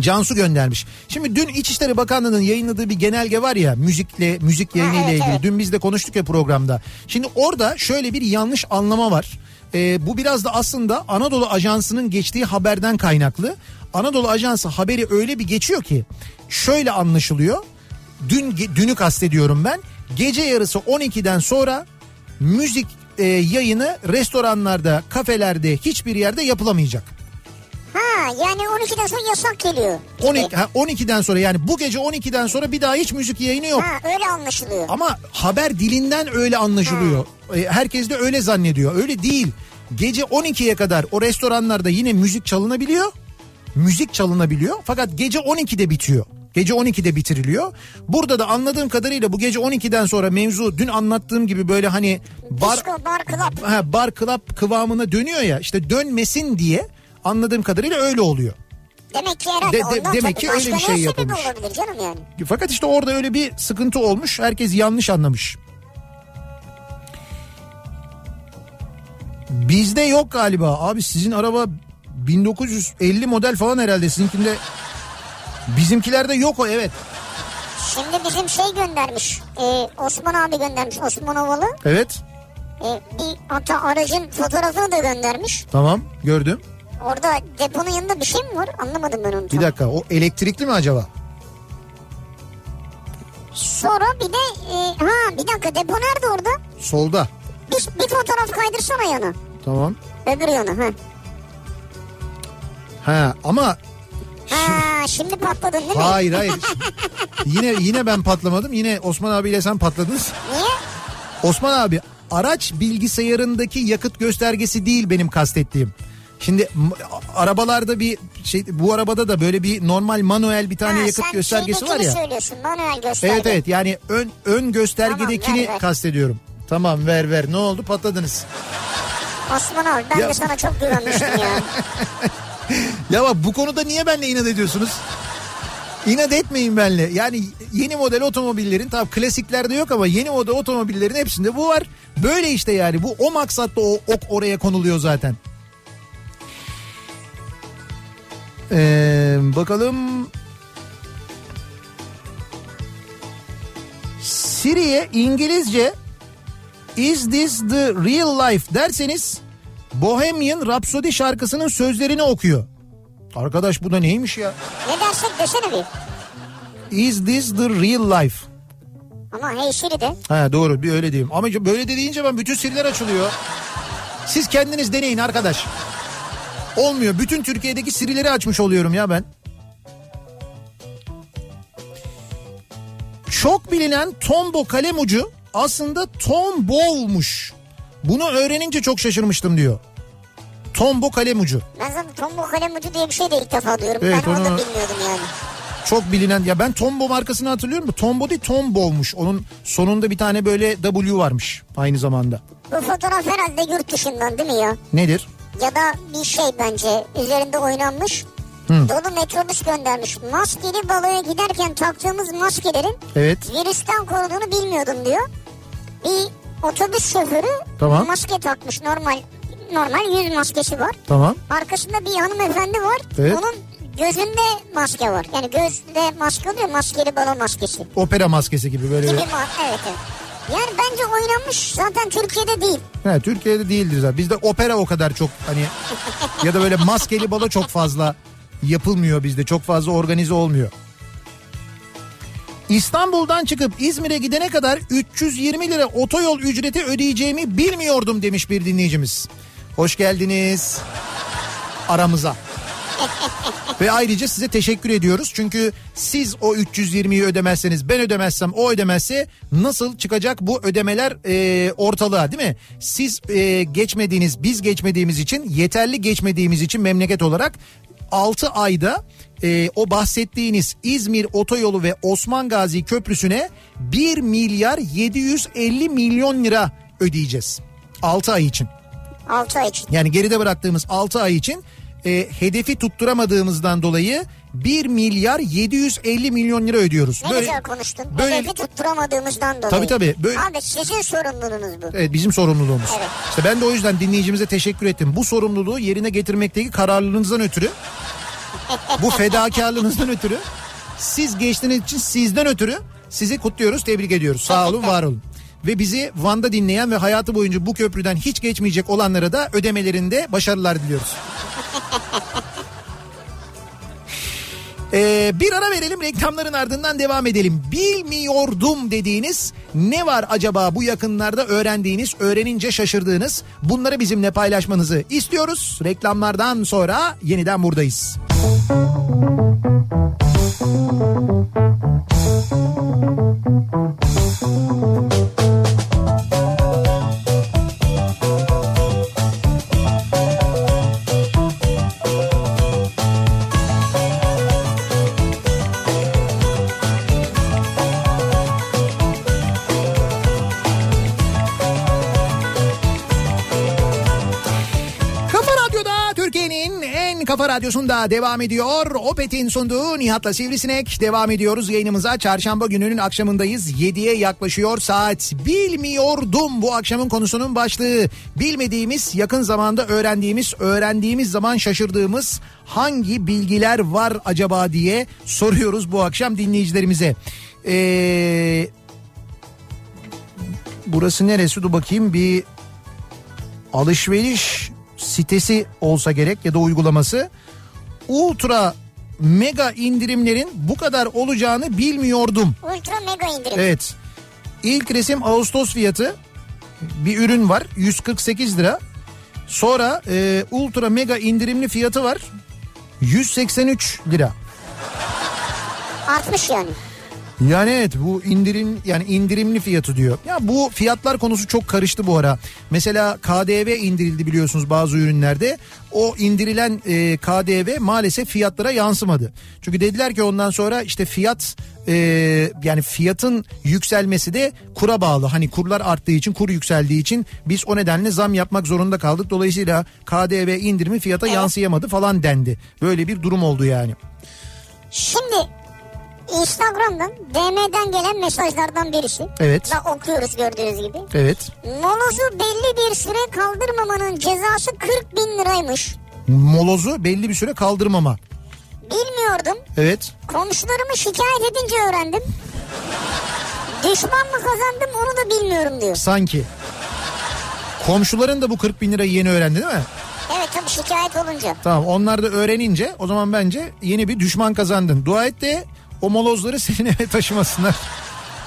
Cansu göndermiş. Şimdi dün İçişleri Bakanlığı'nın yayınladığı bir genelge var ya müzikle müzik yayını ile ilgili. Dün biz de konuştuk ya programda. Şimdi orada şöyle bir yanlış anlama var. Ee, bu biraz da aslında Anadolu Ajansı'nın geçtiği haberden kaynaklı. Anadolu Ajansı haberi öyle bir geçiyor ki şöyle anlaşılıyor. Dün dünü kastediyorum ben. Gece yarısı 12'den sonra müzik e, yayını restoranlarda, kafelerde hiçbir yerde yapılamayacak. Ha yani 12'den sonra yasak geliyor. 12 ha, 12'den sonra yani bu gece 12'den sonra bir daha hiç müzik yayını yok. Ha öyle anlaşılıyor. Ama haber dilinden öyle anlaşılıyor. E, Herkes de öyle zannediyor. Öyle değil. Gece 12'ye kadar o restoranlarda yine müzik çalınabiliyor. Müzik çalınabiliyor fakat gece 12'de bitiyor. Gece 12'de bitiriliyor. Burada da anladığım kadarıyla bu gece 12'den sonra mevzu dün anlattığım gibi böyle hani bar Disco, bar, club. ha, bar club kıvamına dönüyor ya işte dönmesin diye anladığım kadarıyla öyle oluyor. Demek ki herhalde De- de- demek ki öyle bir şey yapılmış. olabilir canım yani. Fakat işte orada öyle bir sıkıntı olmuş. Herkes yanlış anlamış. Bizde yok galiba. Abi sizin araba 1950 model falan herhalde. Sizinkinde bizimkilerde yok o evet. Şimdi bizim şey göndermiş. e, Osman abi göndermiş. Osman Ovalı. Evet. E, bir hatta aracın fotoğrafını da göndermiş. Tamam gördüm. Orada deponun yanında bir şey mi var? Anlamadım ben onu. Bir dakika o elektrikli mi acaba? Sonra bir de e, ha bir dakika depo nerede orada? Solda. Bir, bir fotoğraf kaydırsana yana. Tamam. Öbür yana. Ha. Ha ama Ha şimdi patladın değil mi? hayır hayır. yine yine ben patlamadım. Yine Osman abiyle sen patladınız. Niye? Osman abi araç bilgisayarındaki yakıt göstergesi değil benim kastettiğim. Şimdi arabalarda bir şey bu arabada da böyle bir normal manuel bir tane Ha, yakıt göstergesi var ya. söylüyorsun manuel gösterge. Evet evet yani ön ön göstergedekini Tamam, ver, ver. kastediyorum. Tamam ver ver ne oldu patladınız. Osman abi ben Ya- de sana çok güvenmiştim ya. Ya bak bu konuda niye benimle inat ediyorsunuz? İnat etmeyin benimle. Yani yeni model otomobillerin tabii klasiklerde yok ama yeni model otomobillerin hepsinde bu var. Böyle işte yani bu o maksatla o ok oraya konuluyor zaten. Ee, bakalım. Siri'ye İngilizce Is this the real life derseniz Bohemian Rhapsody şarkısının sözlerini okuyor. Arkadaş bu da neymiş ya? ne dersek desene bir. Is this the real life? Ama hey Siri de. Ha doğru bir öyle diyeyim. Ama böyle de deyince ben bütün sirler açılıyor. Siz kendiniz deneyin arkadaş. Olmuyor. Bütün Türkiye'deki sirileri açmış oluyorum ya ben. Çok bilinen Tombo kalem ucu aslında Tombow'muş. Bunu öğrenince çok şaşırmıştım diyor. Tombo kalem ucu. Ben zaten tombo kalem ucu diye bir şey de ilk defa diyorum. Evet, ben onu da onu- bilmiyordum yani. Çok bilinen ya ben Tombo markasını hatırlıyorum da Tombo değil Tombow'muş. Onun sonunda bir tane böyle W varmış aynı zamanda. Bu fotoğraf herhalde yurt dışından değil mi ya? Nedir? Ya da bir şey bence üzerinde oynanmış. Dolu metrobüs göndermiş. Maskeli baloya giderken taktığımız maskelerin Evet. virüsten koruduğunu bilmiyordum diyor. Bir otobüs şoförü Tamam. maske takmış normal normal yüz maskesi var. Tamam. Arkasında bir hanımefendi var. Evet. Onun gözünde maske var. Yani gözde maske oluyor maskeli balo maskesi. Opera maskesi gibi böyle. Gibi evet evet. Yani bence oynanmış zaten Türkiye'de değil. He, Türkiye'de değildir zaten. Bizde opera o kadar çok hani ya da böyle maskeli balo çok fazla yapılmıyor bizde. Çok fazla organize olmuyor. İstanbul'dan çıkıp İzmir'e gidene kadar 320 lira otoyol ücreti ödeyeceğimi bilmiyordum demiş bir dinleyicimiz. Hoş geldiniz aramıza. Ve ayrıca size teşekkür ediyoruz. Çünkü siz o 320'yi ödemezseniz ben ödemezsem o ödemezse nasıl çıkacak bu ödemeler e, ortalığa değil mi? Siz e, geçmediğiniz biz geçmediğimiz için yeterli geçmediğimiz için memleket olarak 6 ayda e, o bahsettiğiniz İzmir otoyolu ve Osman Gazi Köprüsü'ne 1 milyar 750 milyon lira ödeyeceğiz. 6 ay için. 6 ay için. Yani geride bıraktığımız 6 ay için e, hedefi tutturamadığımızdan dolayı 1 milyar 750 milyon lira ödüyoruz. Ne güzel konuştun. böyle- Hedefi tutturamadığımızdan dolayı. Tabii, tabii. Böyle- Abi sizin sorumluluğunuz bu. Evet bizim sorumluluğumuz. Evet. İşte ben de o yüzden dinleyicimize teşekkür ettim. Bu sorumluluğu yerine getirmekteki kararlılığınızdan ötürü, bu fedakarlığınızdan ötürü, siz geçtiğiniz için sizden ötürü sizi kutluyoruz, tebrik ediyoruz. Sağ olun, var olun. Ve bizi Van'da dinleyen ve hayatı boyunca bu köprüden hiç geçmeyecek olanlara da ödemelerinde başarılar diliyoruz. Ee, bir ara verelim reklamların ardından devam edelim. Bilmiyordum dediğiniz ne var acaba bu yakınlarda öğrendiğiniz, öğrenince şaşırdığınız bunları bizimle paylaşmanızı istiyoruz. Reklamlardan sonra yeniden buradayız. Kafa kafa radyosunda devam ediyor. Opet'in sunduğu Nihat'la Sivrisinek devam ediyoruz yayınımıza. Çarşamba gününün akşamındayız. 7'ye yaklaşıyor saat. Bilmiyordum bu akşamın konusunun başlığı. Bilmediğimiz, yakın zamanda öğrendiğimiz, öğrendiğimiz zaman şaşırdığımız hangi bilgiler var acaba diye soruyoruz bu akşam dinleyicilerimize. Ee, burası neresi? Dur bakayım bir alışveriş sitesi olsa gerek ya da uygulaması ultra mega indirimlerin bu kadar olacağını bilmiyordum. Ultra mega indirim. Evet. İlk resim Ağustos fiyatı bir ürün var 148 lira. Sonra e, ultra mega indirimli fiyatı var 183 lira. Artmış yani. Yani evet bu indirim yani indirimli fiyatı diyor. Ya bu fiyatlar konusu çok karıştı bu ara. Mesela KDV indirildi biliyorsunuz bazı ürünlerde. O indirilen e, KDV maalesef fiyatlara yansımadı. Çünkü dediler ki ondan sonra işte fiyat e, yani fiyatın yükselmesi de kura bağlı. Hani kurlar arttığı için kur yükseldiği için biz o nedenle zam yapmak zorunda kaldık. Dolayısıyla KDV indirimi fiyata yansıyamadı falan dendi. Böyle bir durum oldu yani. Şimdi Instagram'dan DM'den gelen mesajlardan birisi. Evet. Da okuyoruz gördüğünüz gibi. Evet. Molozu belli bir süre kaldırmamanın cezası 40 bin liraymış. Molozu belli bir süre kaldırmama. Bilmiyordum. Evet. Komşularımı şikayet edince öğrendim. Düşman mı kazandım onu da bilmiyorum diyor. Sanki. Komşuların da bu 40 bin lirayı yeni öğrendi değil mi? Evet tabii şikayet olunca. Tamam onlar da öğrenince o zaman bence yeni bir düşman kazandın. Dua et de o molozları senin eve taşımasınlar.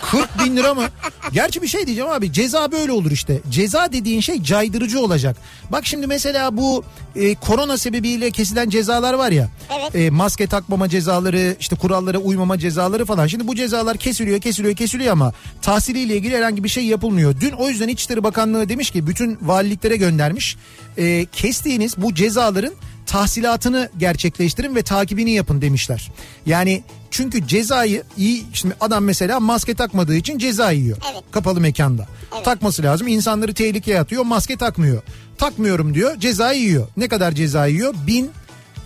40 bin lira mı? Gerçi bir şey diyeceğim abi ceza böyle olur işte. Ceza dediğin şey caydırıcı olacak. Bak şimdi mesela bu e, korona sebebiyle kesilen cezalar var ya. Evet. E, maske takmama cezaları işte kurallara uymama cezaları falan. Şimdi bu cezalar kesiliyor kesiliyor kesiliyor ama tahsiliyle ilgili herhangi bir şey yapılmıyor. Dün o yüzden İçişleri Bakanlığı demiş ki bütün valiliklere göndermiş. E, kestiğiniz bu cezaların tahsilatını gerçekleştirin ve takibini yapın demişler. Yani çünkü cezayı iyi şimdi adam mesela maske takmadığı için ceza yiyor. Evet. Kapalı mekanda. Evet. Takması lazım. İnsanları tehlikeye atıyor. Maske takmıyor. Takmıyorum diyor. Ceza yiyor. Ne kadar ceza yiyor? Bin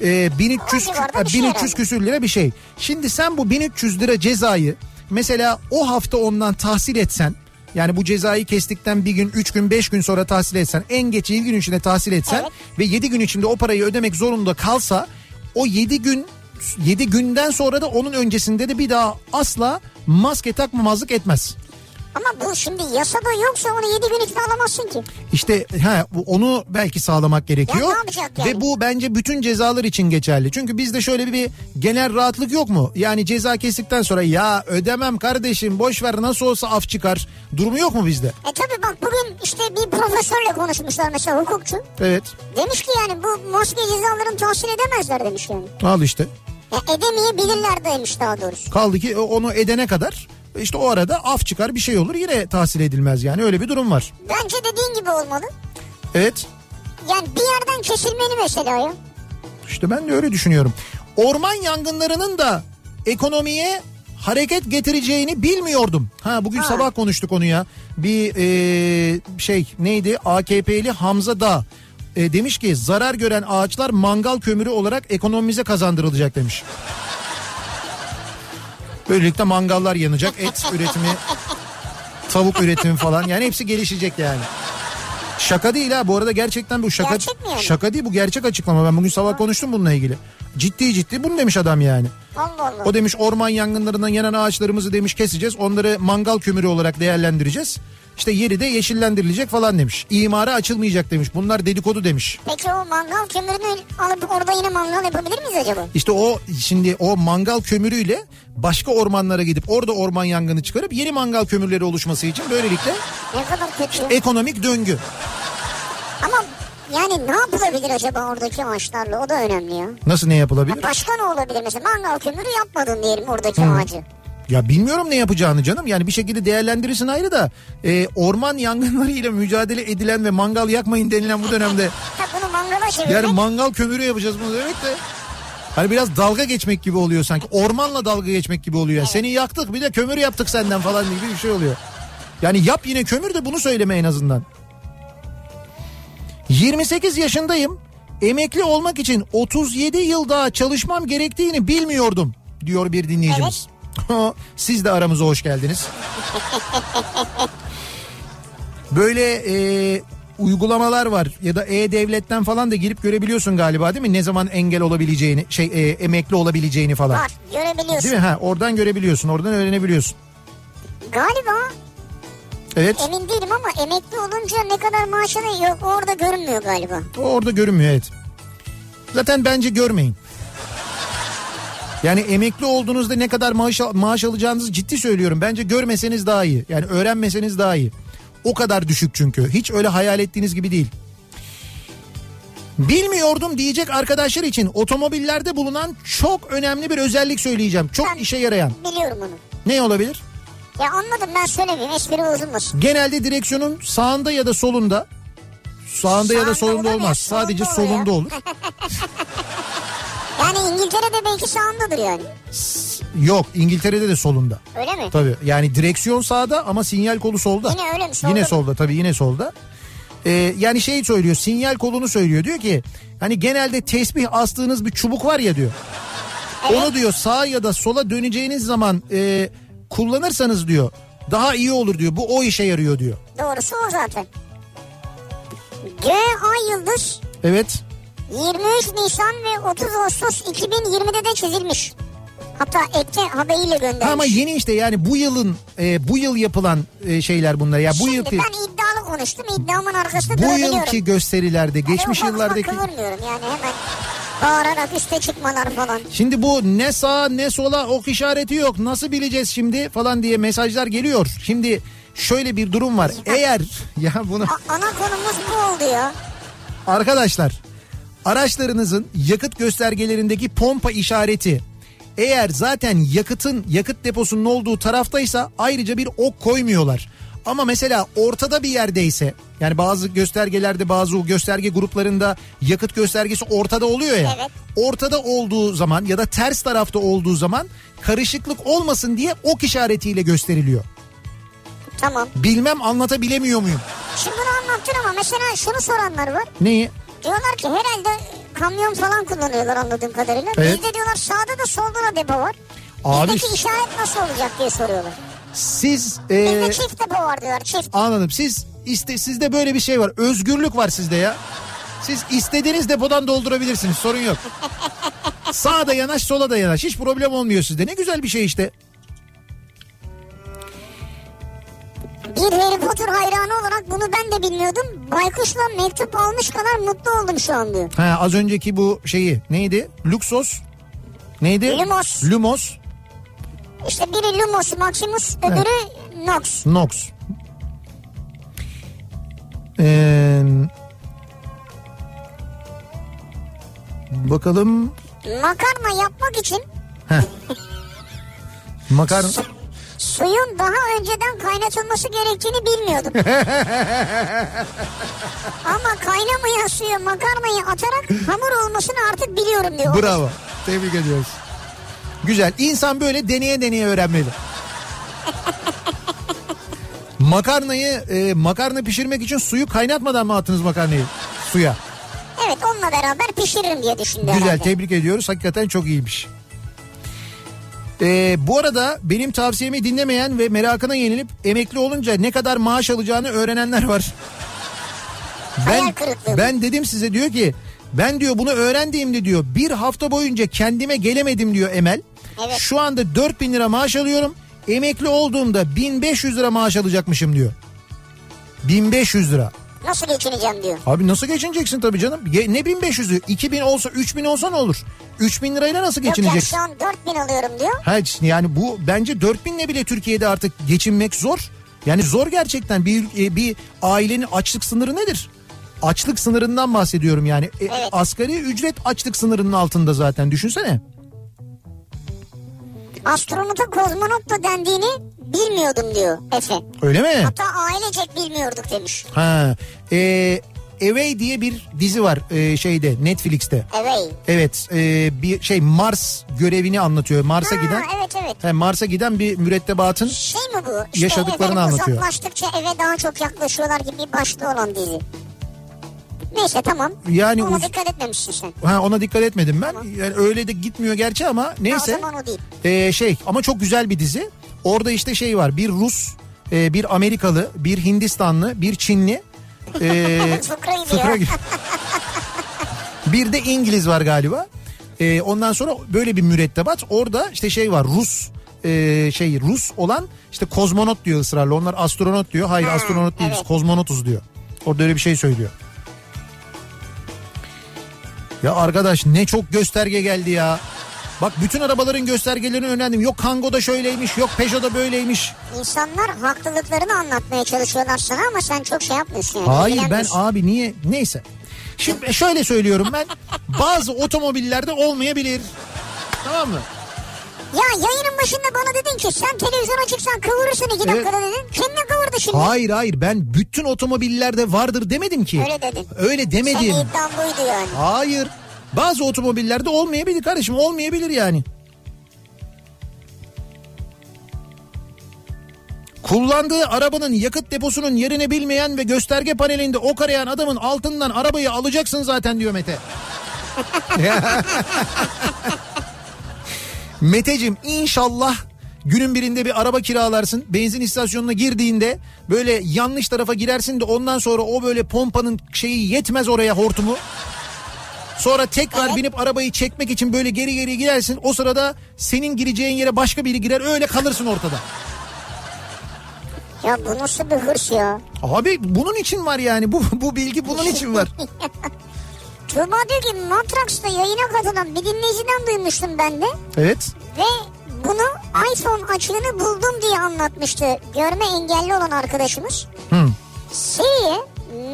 e, 1300 O civarda ha, bir şey 1300 herhalde. küsür lira bir şey. Şimdi sen bu 1300 lira cezayı mesela o hafta ondan tahsil etsen yani bu cezayı kestikten bir gün, üç gün, beş gün sonra tahsil etsen, en geç 7 gün içinde tahsil etsen Evet. ve 7 gün içinde o parayı ödemek zorunda kalsa o 7 gün 7 günden sonra da onun öncesinde de bir daha asla maske takmamazlık etmez. Ama bu şimdi yasada yoksa onu 7 gün içinde alamazsın ki. İşte ha, onu belki sağlamak gerekiyor. Ya ne yapacak yani? Ve bu bence bütün cezalar için geçerli. Çünkü bizde şöyle bir, genel rahatlık yok mu? Yani ceza kestikten sonra ya ödemem kardeşim boş ver nasıl olsa af çıkar. Durumu yok mu bizde? E tabi bak bugün işte bir profesörle konuşmuşlar mesela hukukçu. Evet. Demiş ki yani bu maske cezalarını tahsil edemezler demiş yani. Al işte. Ya edemeyebilirler demiş daha doğrusu. Kaldı ki onu edene kadar işte o arada af çıkar bir şey olur yine tahsil edilmez yani öyle bir durum var. Bence dediğin gibi olmalı. Evet. Yani bir yerden kesilmeli mesela ya. İşte ben de öyle düşünüyorum. Orman yangınlarının da ekonomiye hareket getireceğini bilmiyordum. Ha bugün Ha. sabah konuştuk onu ya. Bir e, şey neydi AKP'li Hamza Dağ e, demiş ki zarar gören ağaçlar mangal kömürü olarak ekonomimize kazandırılacak demiş. Böylelikle mangallar yanacak, et üretimi, tavuk üretimi falan yani hepsi gelişecek yani. Şaka değil ha bu arada gerçekten bu şaka Gerçek mi yani? şaka değil bu gerçek açıklama ben bugün sabah konuştum bununla ilgili. Ciddi ciddi bunu demiş adam yani. Allah Allah. O demiş orman yangınlarından yanan ağaçlarımızı demiş keseceğiz onları mangal kömürü olarak değerlendireceğiz. İşte yeri de yeşillendirilecek falan demiş. İmara açılmayacak demiş. Bunlar dedikodu demiş. Peki o mangal kömürünü alıp orada yine mangal yapabilir miyiz acaba? İşte o şimdi o mangal kömürüyle başka ormanlara gidip orada orman yangını çıkarıp yeni mangal kömürleri oluşması için böylelikle Ne kadar kötü. ekonomik döngü. Ama yani ne yapılabilir acaba oradaki ağaçlarla o da önemli ya. Nasıl ne yapılabilir? Başka ne olabilir mesela mangal kömürü yapmadın diyelim oradaki ağacı. Ya bilmiyorum ne yapacağını canım. Yani bir şekilde değerlendirirsin ayrı da e, orman yangınlarıyla mücadele edilen ve mangal yakmayın denilen bu dönemde Ha bunu mangala çevirmek. yani mangal kömürü yapacağız bunu demek de hani biraz dalga geçmek gibi oluyor sanki. Ormanla dalga geçmek gibi oluyor. Yani Seni yaktık bir de kömür yaptık senden falan gibi bir şey oluyor. Yani yap yine kömür de bunu söyleme en azından. 28 yaşındayım. Emekli olmak için 37 yıl daha çalışmam gerektiğini bilmiyordum diyor bir dinleyicimiz. Siz de aramıza hoş geldiniz. Böyle e, uygulamalar var ya da e-devletten falan da girip görebiliyorsun galiba değil mi? Ne zaman engel olabileceğini, şey e, emekli olabileceğini falan. Var görebiliyorsun. Değil mi? Ha, oradan görebiliyorsun, oradan öğrenebiliyorsun. Galiba Evet. emin değilim ama emekli olunca ne kadar maaş alıyor yok orada görünmüyor galiba. O orada görünmüyor evet. Zaten bence görmeyin. Yani emekli olduğunuzda ne kadar maaş, maaş alacağınızı ciddi söylüyorum. Bence görmeseniz daha iyi. Yani öğrenmeseniz daha iyi. O kadar düşük çünkü. Hiç öyle hayal ettiğiniz gibi değil. Bilmiyordum diyecek arkadaşlar için otomobillerde bulunan çok önemli bir özellik söyleyeceğim. Çok Ben- işe yarayan. Biliyorum onu. Ne olabilir? Ya anladım ben söylemeyeyim espri bozulmasın. Genelde direksiyonun sağında ya da solunda sağında ya da Sağında solunda olmaz. Sadece solunda olur. Yani İngiltere'de belki sağındadır yani. Yok İngiltere'de de solunda. Öyle mi? Tabii yani direksiyon sağda ama sinyal kolu solda. Yine öyle mi? Solda Yine mı? solda tabii yine solda. Ee, yani şey söylüyor sinyal kolunu söylüyor diyor ki hani genelde tesbih astığınız bir çubuk var ya diyor. Onu diyor sağa ya da sola döneceğiniz zaman e, kullanırsanız diyor daha iyi olur diyor. Bu o işe yarıyor diyor. Doğrusu o zaten. G Ay Yıldız Evet 23 Nisan ve 30 Ağustos 2020'de de çizilmiş. Hatta ekte haberiyle göndermiş. Ha, ama yeni işte yani bu yılın e, bu yıl yapılan e, şeyler bunlar. Ya bu Şimdi yılki ben iddialı konuştum. İddiamın arkasında bu yılki gösterilerde geçmiş Hani ufak ufak yıllardaki kıvırmıyorum yani hemen bağırarak üste çıkmalar falan. Şimdi bu ne sağa ne sola ok işareti yok. Nasıl bileceğiz şimdi falan diye mesajlar geliyor. Şimdi şöyle bir durum var. Eğer ya bunu A- ana konumuz bu oldu ya. arkadaşlar araçlarınızın yakıt göstergelerindeki pompa işareti eğer zaten yakıtın yakıt deposunun olduğu taraftaysa ayrıca bir ok koymuyorlar. Ama mesela ortada bir yerdeyse yani bazı göstergelerde bazı gösterge gruplarında yakıt göstergesi ortada oluyor ya. Evet. Ortada olduğu zaman ya da ters tarafta olduğu zaman karışıklık olmasın diye ok işaretiyle gösteriliyor. Tamam. Bilmem anlatabilemiyor muyum? Şimdi bunu anlattın ama mesela şunu soranlar var. Neyi? Diyorlar ki herhalde kamyon falan kullanıyorlar anladığım kadarıyla. Evet. Bizde diyorlar sağda da solda da depo var. Abi Bizdeki işaret nasıl olacak diye soruyorlar. siz e, Bizde çift depo var diyorlar çift. anladım. Siz iste sizde böyle bir şey var. Özgürlük var sizde ya. Siz istediğiniz depodan doldurabilirsiniz. Sorun yok. Sağda yanaş, sola da yanaş. Hiç problem olmuyor sizde. Ne güzel bir şey işte. Bir Harry Potter hayranı olarak bunu ben de bilmiyordum. Baykuş'la mektup almış kadar mutlu oldum şu an diyor. Ha, az önceki bu şeyi neydi? Luxos. Neydi? Lumos. Lumos. İşte biri Lumos Maximus öbürü Nox. Nox. Ee, bakalım. Makarna yapmak için Heh. Makarna. Suyun daha önceden kaynatılması gerektiğini bilmiyordum. Ama kaynamayan suya makarnayı atarak hamur olmasını artık biliyorum diyor. Bravo. Tebrik ediyoruz. Güzel. İnsan böyle deneye deneye öğrenmeli. Makarnayı e, makarna pişirmek için suyu kaynatmadan mı attınız makarnayı suya? Evet onunla beraber pişiririm diye düşündü Güzel herhalde. tebrik ediyoruz. Hakikaten çok iyiymiş. Ee, bu arada benim tavsiyemi dinlemeyen ve merakına yenilip emekli olunca ne kadar maaş alacağını öğrenenler var. Ben, ben dedim size diyor ki ben diyor bunu öğrendiğimde diyor bir hafta boyunca kendime gelemedim diyor Emel. Evet. Şu anda 4000 lira maaş alıyorum. Emekli olduğumda 1500 lira maaş alacakmışım diyor. 1500 lira. Nasıl geçineceğim diyor. Abi nasıl geçineceksin tabii canım? Ne 1500'ü? 2000 olsa 3000 olsa ne olur? 3000 lirayla nasıl Yok ya geçineceksin? şu an 4000 alıyorum diyor. Ha, yani bu bence 4000'le bile Türkiye'de artık geçinmek zor. Yani zor gerçekten bir e, bir ailenin açlık sınırı nedir? Açlık sınırından bahsediyorum yani. E, Evet. Asgari ücret açlık sınırının altında zaten düşünsene. Astronota kozmonot da dendiğini bilmiyordum diyor Efe. Öyle mi? Hatta ailecek bilmiyorduk demiş. Ha. E, Away diye bir dizi var e, şeyde Netflix'te. Away. Evet e, bir şey Mars görevini anlatıyor. Mars'a Ha, giden evet evet. he, Mars'a giden bir mürettebatın Şey mi bu? İşte Yaşadıklarını efendim anlatıyor. Uzaklaştıkça eve daha çok yaklaşıyorlar gibi bir başlığı olan dizi. Neyse tamam. Yani Ona uz- dikkat etmemişsin sen. ha, ona dikkat etmedim ben. Yani öyle de gitmiyor gerçi ama Ha, o neyse. zaman o değil. Ee, şey ama çok güzel bir dizi. Orada işte şey var bir Rus, e, bir Amerikalı, bir Hindistanlı, bir Çinli. e, Fıkra gibi fıkra bir de İngiliz var galiba. E, ondan sonra böyle bir mürettebat. Orada işte şey var Rus e, şey Rus olan işte kozmonot diyor ısrarla. Onlar astronot diyor. Hayır Ha, astronot değiliz evet. kozmonotuz diyor. Orada öyle bir şey söylüyor. Ya arkadaş ne çok gösterge geldi ya. Bak bütün arabaların göstergelerini öğrendim. Yok Kango'da şöyleymiş, yok Peugeot'da böyleymiş. İnsanlar haklılıklarını anlatmaya çalışıyorlar sana ama sen çok şey yapmıyorsun. Yani, Hayır ben abi niye neyse. Şimdi şöyle söylüyorum ben bazı otomobillerde olmayabilir. Tamam mı? Ya yayının başında bana dedin ki sen televizyona çıksan kıvırırsın iki Evet. dakikada dedin. Kendin kıvırdı şimdi. Hayır hayır ben bütün otomobillerde vardır demedim ki. Öyle dedin. Öyle demedim. Senin iddian buydu yani. Hayır. Bazı otomobillerde olmayabilir kardeşim olmayabilir yani. Kullandığı arabanın yakıt deposunun yerini bilmeyen ve gösterge panelinde ok arayan adamın altından arabayı alacaksın zaten diyor Mete. Metecim inşallah günün birinde bir araba kiralarsın. Benzin istasyonuna girdiğinde böyle yanlış tarafa girersin de ondan sonra o böyle pompanın şeyi yetmez oraya hortumu. Sonra tekrar Evet. binip arabayı çekmek için böyle geri geri gidersin. O sırada senin gireceğin yere başka biri girer öyle kalırsın ortada. Ya bu nasıl bir hırs ya? Abi bunun için var yani bu bu bilgi bunun için var. Tuğba diyor ki Matrax'ta yayına katılan bir dinleyiciden duymuştum ben de. Evet. Ve bunu iPhone açığını buldum diye anlatmıştı. Görme engelli olan arkadaşımız. Hı. Siri'ye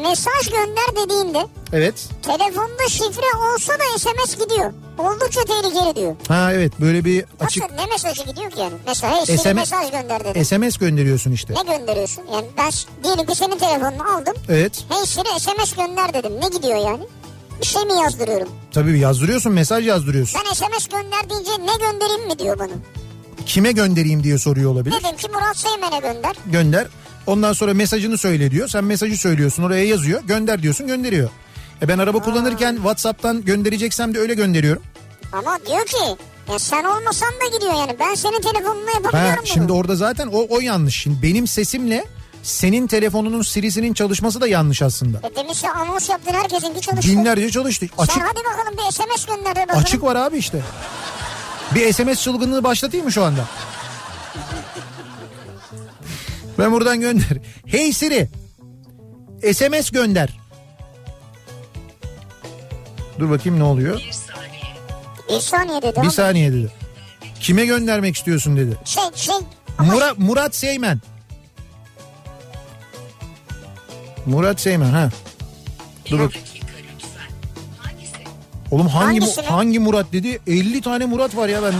mesaj gönder dediğinde Evet. telefonda şifre olsa da SMS gidiyor. Oldukça tehlikeli diyor. Ha evet böyle bir açık Nasıl ne mesajı gidiyor ki yani? Mesela hey SMS mesaj gönder dedi. SMS gönderiyorsun işte. Ne gönderiyorsun? Yani ben diyelim ki senin telefonunu aldım. Evet. Hey Siri SMS gönder dedim. Ne gidiyor yani? Bir şey mi yazdırıyorum? Tabii yazdırıyorsun mesaj yazdırıyorsun. Ben SMS gönder deyince ne göndereyim mi diyor bana. Kime göndereyim diye soruyor olabilir. Dedim ki Murat Seymen'e gönder. Gönder. Ondan sonra mesajını söyle diyor. Sen mesajı söylüyorsun oraya yazıyor. Gönder diyorsun gönderiyor. E ben araba kullanırken WhatsApp'tan göndereceksem de öyle gönderiyorum. Ama diyor ki ya sen olmasan da gidiyor yani. Ben senin telefonuna Ha, yapabiliyorum bunu. şimdi orada zaten o, o yanlış. Şimdi benim sesimle senin telefonunun Siri'sinin çalışması da yanlış aslında. E demiş ya anons yaptın herkesinki çalıştı. Binlerce çalıştı. Açık Sen hadi bakalım bir SMS gönder de bakalım. açık var abi işte. Bir SMS çılgınlığı başlatayım mı şu anda? Ben buradan gönder. Hey Siri. SMS gönder. Dur bakayım ne oluyor? Bir saniye dedi Bir saniye dedi. Kime göndermek istiyorsun dedi. şey şey Murat Murat Seymen. Murat Seymen ha. Dur bak. Oğlum hangi Hangisi hangi Murat dedi? 50 tane Murat var ya bende.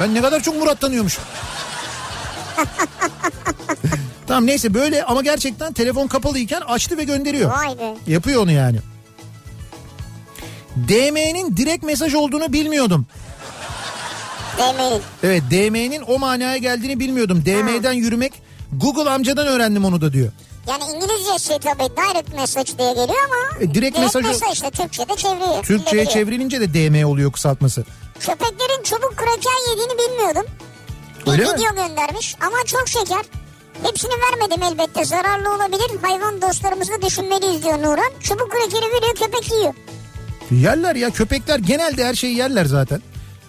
Ben ne kadar çok Murat tanıyormuşum. tamam neyse böyle ama gerçekten telefon kapalıyken açtı ve gönderiyor. vay be. Yapıyor onu yani. DM'nin direkt mesaj olduğunu bilmiyordum. Demeyin. Evet DM'nin o manaya geldiğini bilmiyordum. DM'den yürümek Google amcadan öğrendim onu da diyor. Yani İngilizcesi tabii direct message diye geliyor ama E, direkt mesaj- mesaj işte Türkçe'de çeviriyor. Türkçe'ye çevrilince de DM oluyor kısaltması. Köpeklerin çubuk kraker yediğini bilmiyordum. Bir Öyle mi? video göndermiş ama çok şeker. Hepsini vermedim elbette zararlı olabilir. Hayvan dostlarımızı düşünmeliyiz diyor Nuran. Çubuk krakeri veriyor köpek yiyor. Yerler ya köpekler genelde her şeyi yerler zaten.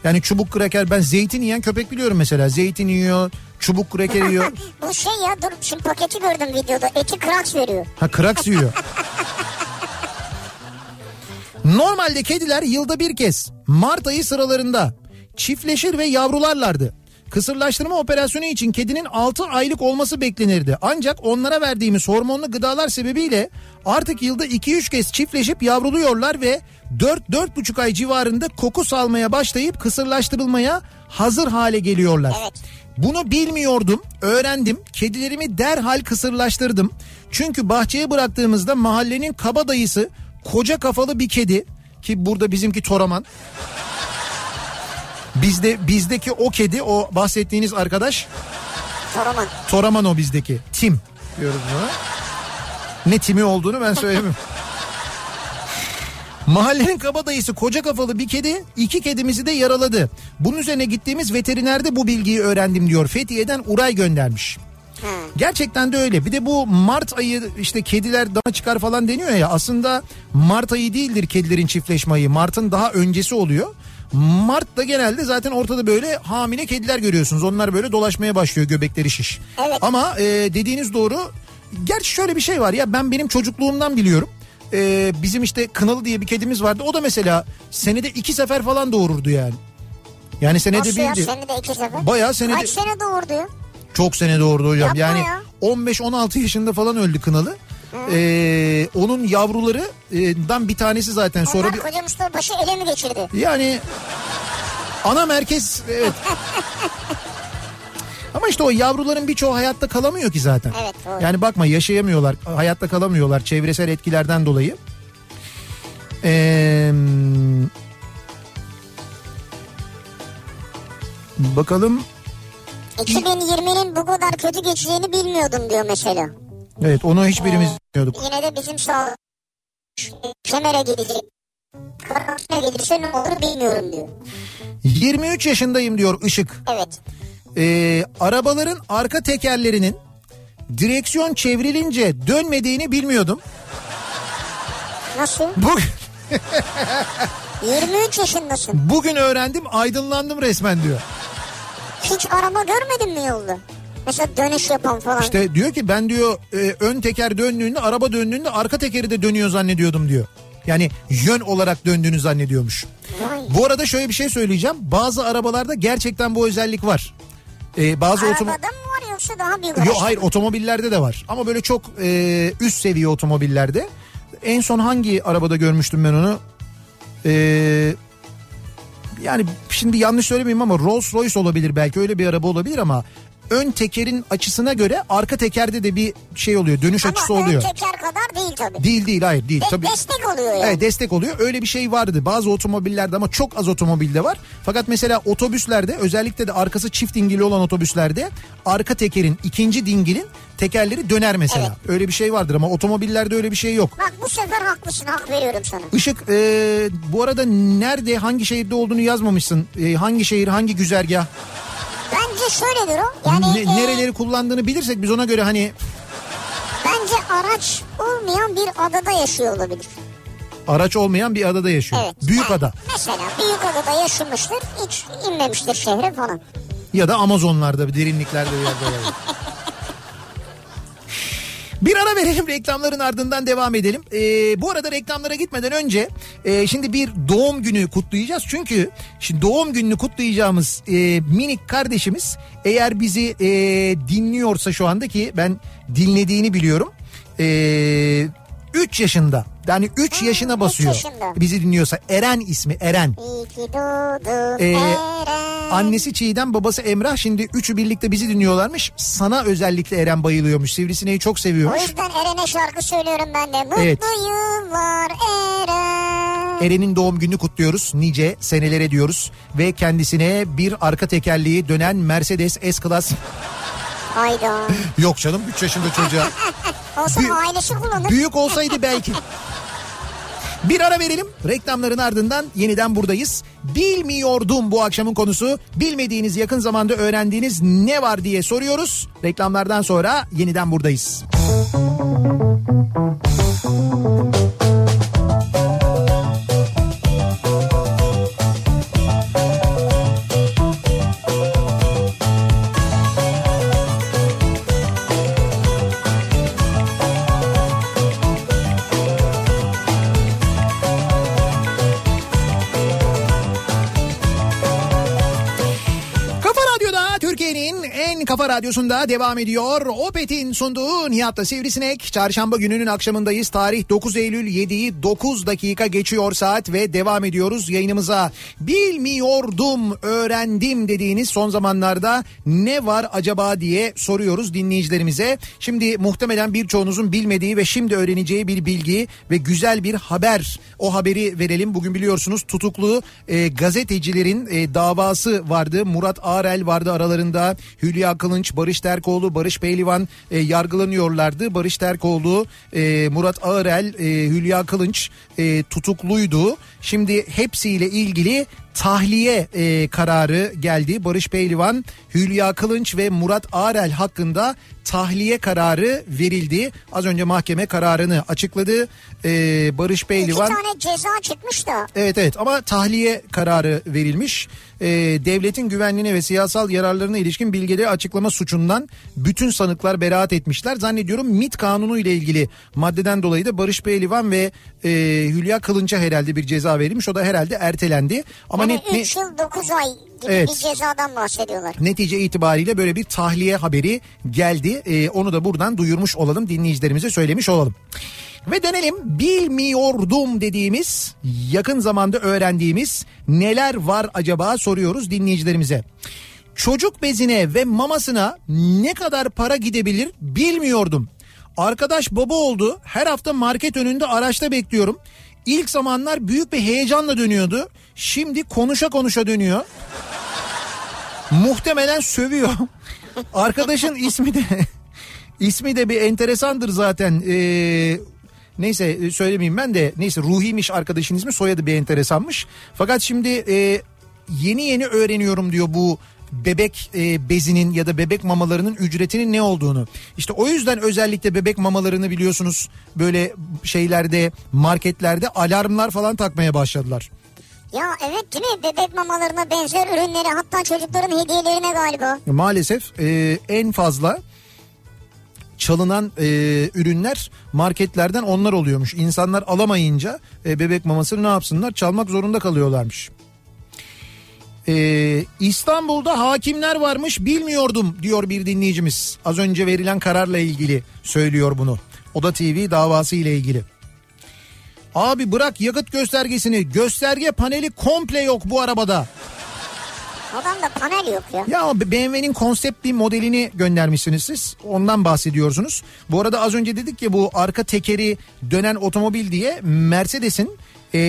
Yani çubuk kraker ben zeytin yiyen köpek biliyorum mesela. Zeytin yiyor, çubuk kraker yiyor. Bu şey ya dur şimdi paketi gördüm videoda eti kraks veriyor. Ha kraks yiyor. Normalde kediler yılda bir kez Mart ayı sıralarında çiftleşir ve yavrularlardı. Kısırlaştırma operasyonu için kedinin 6 aylık olması beklenirdi. Ancak onlara verdiğimiz hormonlu gıdalar sebebiyle artık yılda 2-3 kez çiftleşip yavruluyorlar ve 4-4,5 ay civarında koku salmaya başlayıp kısırlaştırılmaya hazır hale geliyorlar. Evet. Bunu bilmiyordum, öğrendim. Kedilerimi derhal kısırlaştırdım. Çünkü bahçeye bıraktığımızda mahallenin kabadayısı koca kafalı bir kedi ki burada bizimki Toraman. Bizde bizdeki o kedi o bahsettiğiniz arkadaş Toraman. Toraman o bizdeki. Tim diyoruz buna. Ne timi olduğunu ben söylemiyorum. Mahallenin kabadayısı koca kafalı bir kedi iki kedimizi de yaraladı. Bunun üzerine gittiğimiz veterinerde bu bilgiyi öğrendim diyor. Fethiye'den Uray göndermiş. Gerçekten de öyle. Bir de bu Mart ayı işte kediler dana çıkar falan deniyor ya. Aslında Mart ayı değildir kedilerin çiftleşme ayı. Mart'ın daha öncesi oluyor. Mart'ta genelde zaten ortada böyle hamile kediler görüyorsunuz. Onlar böyle dolaşmaya başlıyor göbekleri şiş. Evet. Ama e, dediğiniz doğru. Gerçi şöyle bir şey var ya ben benim çocukluğumdan biliyorum. E, bizim işte Kınalı diye bir kedimiz vardı. O da mesela senede iki sefer falan doğururdu yani. Yani senede Nasıl ya bir senede iki sefer? Bayağı senede- Kaç sene doğurdu ya? çok sene doğurdu hocam. Yapma yani ya. 15-16 yaşında falan öldü Kınalı. Ee, onun yavrularından bir tanesi zaten sonra Onlar bir koca Mustafa Paşa ele mi geçirdi? yani ana merkez evet. Ama işte o yavruların birçoğu hayatta kalamıyor ki zaten. Evet, doğru. Yani bakma yaşayamıyorlar, hayatta kalamıyorlar çevresel etkilerden dolayı. Ee, bakalım 2020'nin bu kadar kötü geçeceğini bilmiyordum diyor mesela. Evet onu hiçbirimiz bilmiyorduk. Yine de bizim sağ kemere gidecek. Karantina gelirse ne olur bilmiyorum diyor. 23 yaşındayım diyor Işık. Evet. Ee, arabaların arka tekerlerinin direksiyon çevrilince dönmediğini bilmiyordum. Nasıl? Bugün, 23 yaşındasın. bugün öğrendim aydınlandım resmen diyor. Hiç araba görmedin mi yolda? Mesela dönüş yapan falan. İşte diyor ki ben diyor e, ön teker döndüğünde araba döndüğünde arka tekeri de dönüyor zannediyordum diyor. Yani yön olarak döndüğünü zannediyormuş. Vay. Bu arada şöyle bir şey söyleyeceğim. Bazı arabalarda gerçekten bu özellik var. Ee, bazı Arabada mı var yoksa daha büyük Yok hayır otomobillerde de var. Ama böyle çok e, üst seviye otomobillerde. En son hangi arabada görmüştüm ben onu? Ee, yani şimdi yanlış söylemeyeyim ama Rolls Royce olabilir belki öyle bir araba olabilir ama ön tekerin açısına göre arka tekerde de bir şey oluyor dönüş açısı Ama ön oluyor. teker kadar değil tabii. Değil değil hayır değil De- tabii. Destek oluyor yani. Evet destek oluyor. Öyle bir şey vardı. Bazı otomobillerde ama çok az otomobilde var. Fakat mesela otobüslerde özellikle de arkası çift dingili olan otobüslerde arka tekerin ikinci dingilin tekerleri döner mesela. Evet. Öyle bir şey vardır ama otomobillerde öyle bir şey yok. Bak bu sefer haklısın hak veriyorum sana. Işık e, bu arada nerede hangi şehirde olduğunu yazmamışsın. E, hangi şehir hangi güzergah Bence şöyledir o. Yani ne- e, nereleri kullandığını bilirsek biz ona göre hani bence araç olmayan bir adada yaşıyor olabilir. araç olmayan bir adada yaşıyor. Evet. Büyük Yani ada Mesela büyük adada yaşamıştır hiç inmemiştir şehre falan. ya da Amazonlarda bir derinliklerde bir yerde. Bir ara verelim reklamların ardından devam edelim. Ee, bu arada reklamlara gitmeden önce e, şimdi bir doğum günü kutlayacağız. Çünkü şimdi doğum gününü kutlayacağımız e, minik kardeşimiz eğer bizi e, dinliyorsa şu anda ki ben dinlediğini biliyorum. E, 3 yaşında yani 3 Ha, yaşına basıyor. yaşında. Bizi dinliyorsa Eren ismi Eren. Ee, Eren. Annesi Çiğdem babası Emrah şimdi üçü birlikte bizi dinliyorlarmış. Sana özellikle Eren bayılıyormuş. Sivrisineği çok O seviyormuş. yüzden Eren'e şarkı söylüyorum ben de. Mutlu Evet. yıllar Eren. Eren'in doğum gününü kutluyoruz. Nice senelere diyoruz. Ve kendisine bir arka tekerleği dönen Mercedes S-Class. Hayda. Yok canım 3 yaşında çocuğa. Olsa Büyük- ailesi kullanır. Büyük olsaydı belki. Bir ara verelim. Reklamların ardından yeniden buradayız. Bilmiyordum bu akşamın konusu. Bilmediğiniz yakın zamanda öğrendiğiniz ne var diye soruyoruz. Reklamlardan sonra yeniden buradayız. Kafa kafa radyosunda devam ediyor. Opet'in sunduğu Nihat'la Sivrisinek. Çarşamba gününün akşamındayız. Tarih 9 Eylül 7'yi 9 dakika geçiyor saat ve devam ediyoruz yayınımıza. Bilmiyordum, öğrendim dediğiniz son zamanlarda ne var acaba diye soruyoruz dinleyicilerimize. Şimdi muhtemelen birçoğunuzun bilmediği ve şimdi öğreneceği bir bilgi ve güzel bir haber. O haberi verelim. Bugün biliyorsunuz tutuklu e, gazetecilerin e, davası vardı. Murat Arel vardı aralarında. Hülya Kılınç, Barış Terkoğlu, Barış Pehlivan e, yargılanıyorlardı. Barış Terkoğlu, e, Murat Arel, e, Hülya Kılınç e, tutukluydu. Şimdi hepsiyle ilgili tahliye e, kararı geldi. Barış Pehlivan, Hülya Kılınç ve Murat Arel hakkında tahliye kararı verildi. Az önce mahkeme kararını açıkladı. E, Barış İki Pehlivan... tane ceza çıkmış da. Evet evet ama tahliye kararı verilmiş. Ee, devletin güvenliğine ve siyasal yararlarına ilişkin bilgileri açıklama suçundan bütün sanıklar beraat etmişler. Zannediyorum MIT kanunu ile ilgili maddeden dolayı da Barış Pehlivan ve e, Hülya Kılınç'a herhalde bir ceza verilmiş. O da herhalde ertelendi. Ama Yani net, ne- 3 yıl 9 ay gibi Evet. bir cezadan bahsediyorlar. Netice itibariyle böyle bir tahliye haberi geldi. Ee, onu da buradan duyurmuş olalım dinleyicilerimize söylemiş olalım. Ve dönelim bilmiyordum dediğimiz yakın zamanda öğrendiğimiz neler var acaba soruyoruz dinleyicilerimize. Çocuk bezine ve mamasına ne kadar para gidebilir bilmiyordum. Arkadaş baba oldu her hafta market önünde araçta bekliyorum. İlk zamanlar büyük bir heyecanla dönüyordu. Şimdi konuşa konuşa dönüyor. Muhtemelen sövüyor. Arkadaşın ismi de ismi de bir enteresandır zaten. Ee, neyse e, söylemeyeyim ben de. Neyse Ruhi'miş arkadaşın ismi soyadı bir enteresanmış. Fakat şimdi e, yeni yeni öğreniyorum diyor bu bebek e, bezinin ya da bebek mamalarının ücretinin ne olduğunu. İşte o yüzden özellikle bebek mamalarını biliyorsunuz böyle şeylerde marketlerde alarmlar falan takmaya başladılar. Ya evet değil mi? Bebek mamalarına benzer ürünleri hatta çocukların hediyelerine galiba. Maalesef e, en fazla çalınan e, ürünler marketlerden onlar oluyormuş. İnsanlar alamayınca e, bebek mamasını ne yapsınlar? Çalmak zorunda kalıyorlarmış. E, İstanbul'da hakimler varmış bilmiyordum diyor bir dinleyicimiz. Az önce verilen kararla ilgili söylüyor bunu. Oda TV davası ile ilgili. Abi bırak yakıt göstergesini gösterge paneli komple yok bu arabada. Adamda panel yok ya. Ya BMW'nin konsept bir modelini göndermişsiniz siz. Ondan bahsediyorsunuz. Bu arada az önce dedik ya bu arka tekeri dönen otomobil diye Mercedes'in e,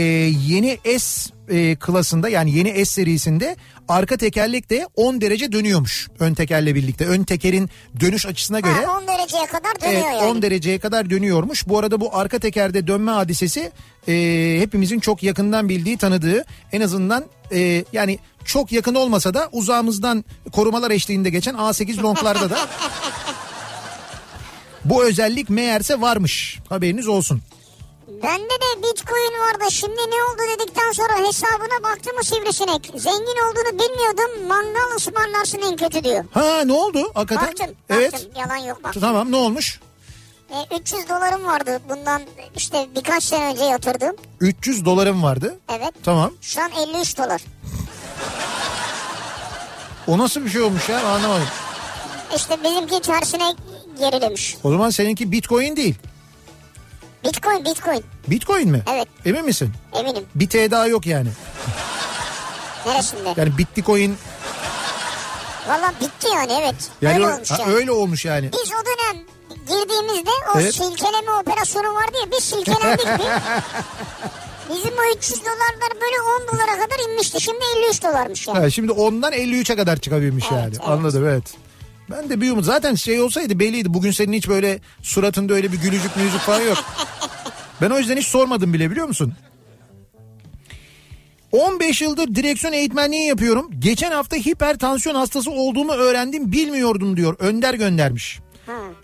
yeni S e, klasında yani yeni S serisinde arka tekerlek de 10 derece dönüyormuş ön tekerle birlikte. Ön tekerin dönüş açısına göre. Ha, 10 dereceye kadar dönüyor Evet yani. 10 dereceye kadar dönüyormuş. Bu arada bu arka tekerde dönme hadisesi e, hepimizin çok yakından bildiği tanıdığı en azından e, yani çok yakın olmasa da uzağımızdan korumalar eşliğinde geçen A8 longlarda da bu özellik meğerse varmış. Haberiniz olsun. Bende de bitcoin vardı şimdi ne oldu dedikten sonra hesabına baktı mı sivrisinek. Zengin olduğunu bilmiyordum mangal ısmarlarsın en kötü diyor. Ha ne oldu hakikaten? Baktım evet. baktım yalan yok baktım. Tamam ne olmuş? E, 300 dolarım vardı bundan işte birkaç sene önce yatırdım. 300 dolarım vardı. Evet. Tamam. Şu an 53 dolar. O nasıl bir şey olmuş ya anlamadım. İşte bizimki tersine gerilemiş. O zaman seninki bitcoin değil. Bitcoin bitcoin. Bitcoin mi? Evet. Emin misin? Eminim. Bir T daha yok yani. Neresinde? Yani bitcoin Valla bitti yani evet. yani öyle ö- olmuş yani. öyle olmuş yani. Biz o dönem girdiğimizde o Evet. silkeleme operasyonu vardı ya biz silkelendik bir. Bizim o 300 dolarlar böyle 10 dolara kadar inmişti. Şimdi 53 dolarmış yani. Ha, şimdi ondan 53'e kadar çıkabilmiş Evet, yani. evet. Anladım evet. Ben de umut. Zaten şey olsaydı belliydi. Bugün senin hiç böyle suratında öyle bir gülücük müzik falan yok. Ben o yüzden hiç sormadım bile biliyor musun? 15 yıldır direksiyon eğitmenliği yapıyorum. Geçen hafta hipertansiyon hastası olduğumu öğrendim bilmiyordum diyor. Önder göndermiş.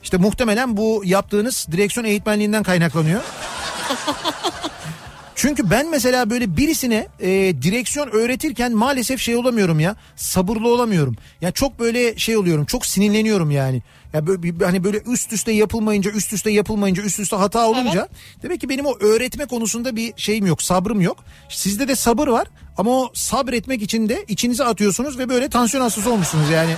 İşte muhtemelen bu yaptığınız direksiyon eğitmenliğinden kaynaklanıyor. Çünkü ben mesela böyle birisine e, direksiyon öğretirken maalesef şey olamıyorum ya. Sabırlı olamıyorum. Ya çok böyle şey oluyorum. Çok sinirleniyorum yani. Ya böyle hani böyle üst üste yapılmayınca, üst üste yapılmayınca, üst üste hata olunca demek ki benim o öğretme konusunda bir şeyim yok, sabrım yok. Sizde de sabır var ama o sabretmek için de içinize atıyorsunuz ve böyle tansiyon hastası olmuşsunuz yani.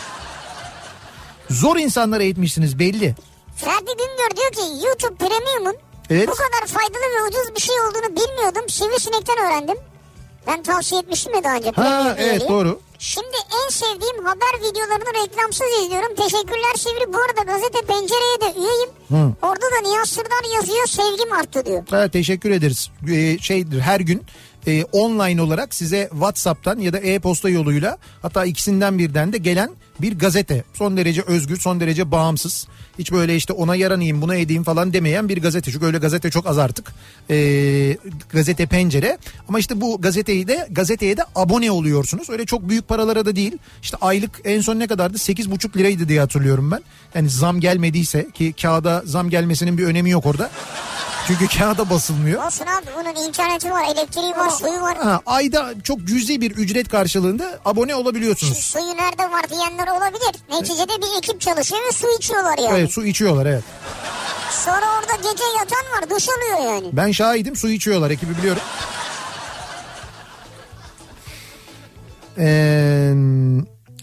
Zor insanlara eğitmişsiniz belli. Ferdi Güngör diyor ki YouTube Premium'un Evet. bu kadar faydalı ve ucuz bir şey olduğunu bilmiyordum. Sivrisinek'ten öğrendim. Ben tavsiye etmiştim ya daha önce. Ha evet doğru. Şimdi en sevdiğim haber videolarını reklamsız izliyorum. Teşekkürler Sivri. Bu arada gazete pencereye de üyeyim. Orada da Nihat Sırdar yazıyor. Sevgim arttı diyor. Ha, teşekkür ederiz. Ee, şeydir her gün e, online olarak size WhatsApp'tan ya da e-posta yoluyla hatta ikisinden birden de gelen bir gazete. Son derece özgür, son derece bağımsız. Hiç böyle işte ona yaranayım, buna edeyim falan demeyen bir gazete. Çünkü öyle gazete çok az artık. Ee, gazete pencere. Ama işte bu gazeteyi de gazeteye de abone oluyorsunuz. Öyle çok büyük paralara da değil. İşte aylık en son ne kadardı? 8,5 liraydı diye hatırlıyorum ben. Yani zam gelmediyse ki kağıda zam gelmesinin bir önemi yok orada. Çünkü kağıda basılmıyor. Olsun abi bunun interneti var, elektriği var, suyu var. Ha, ayda çok cüzi bir ücret karşılığında abone olabiliyorsunuz. Suyu nerede var diyenler olabilir. Neticede bir ekip çalışıyor ve su içiyorlar yani. Evet su içiyorlar evet. Sonra orada gece yatan var duş alıyor yani. Ben şahidim su içiyorlar ekibi biliyorum. Ee,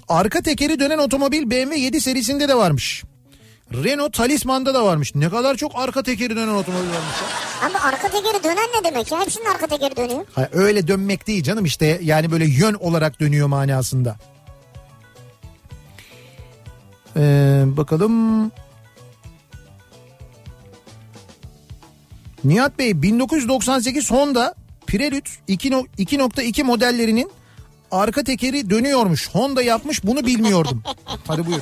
arka tekeri dönen otomobil BMW 7 serisinde de varmış. Renault Talisman'da da varmış. Ne kadar çok arka tekeri dönen otomobil varmış. Abi arka tekeri dönen ne demek ya? Hepsinin arka tekeri dönüyor. Hayır, öyle dönmek değil canım işte yani böyle yön olarak dönüyor manasında. Ee, bakalım. Nihat Bey 1998 Honda Prelude 2.- 2.2 modellerinin arka tekeri dönüyormuş. Honda yapmış bunu bilmiyordum. Hadi buyur.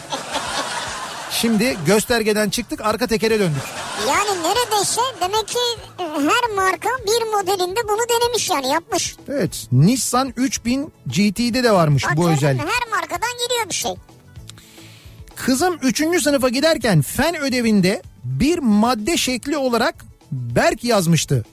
Şimdi göstergeden çıktık arka tekere döndük. Yani neredeyse demek ki her marka bir modelinde bunu denemiş yani yapmış. Evet Nissan 3000 GT'de de varmış Bak bu özellik. Her markadan geliyor bir şey. Kızım 3. sınıfa giderken fen ödevinde bir madde şekli olarak Berk yazmıştı.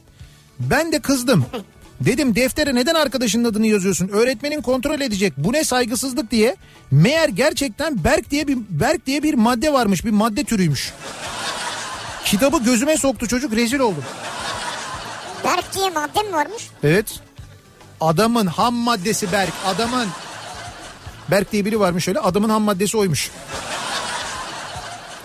Ben de kızdım. Dedim deftere neden arkadaşının adını yazıyorsun? Öğretmenin kontrol edecek. Bu ne saygısızlık diye. Meğer gerçekten Berk diye bir Berk diye bir madde varmış. Bir madde türüymüş. Kitabı gözüme soktu çocuk rezil oldum. Berk diye madde mi varmış? Evet. Adamın ham maddesi Berk. Adamın. Berk diye biri varmış öyle. Adamın ham maddesi oymuş.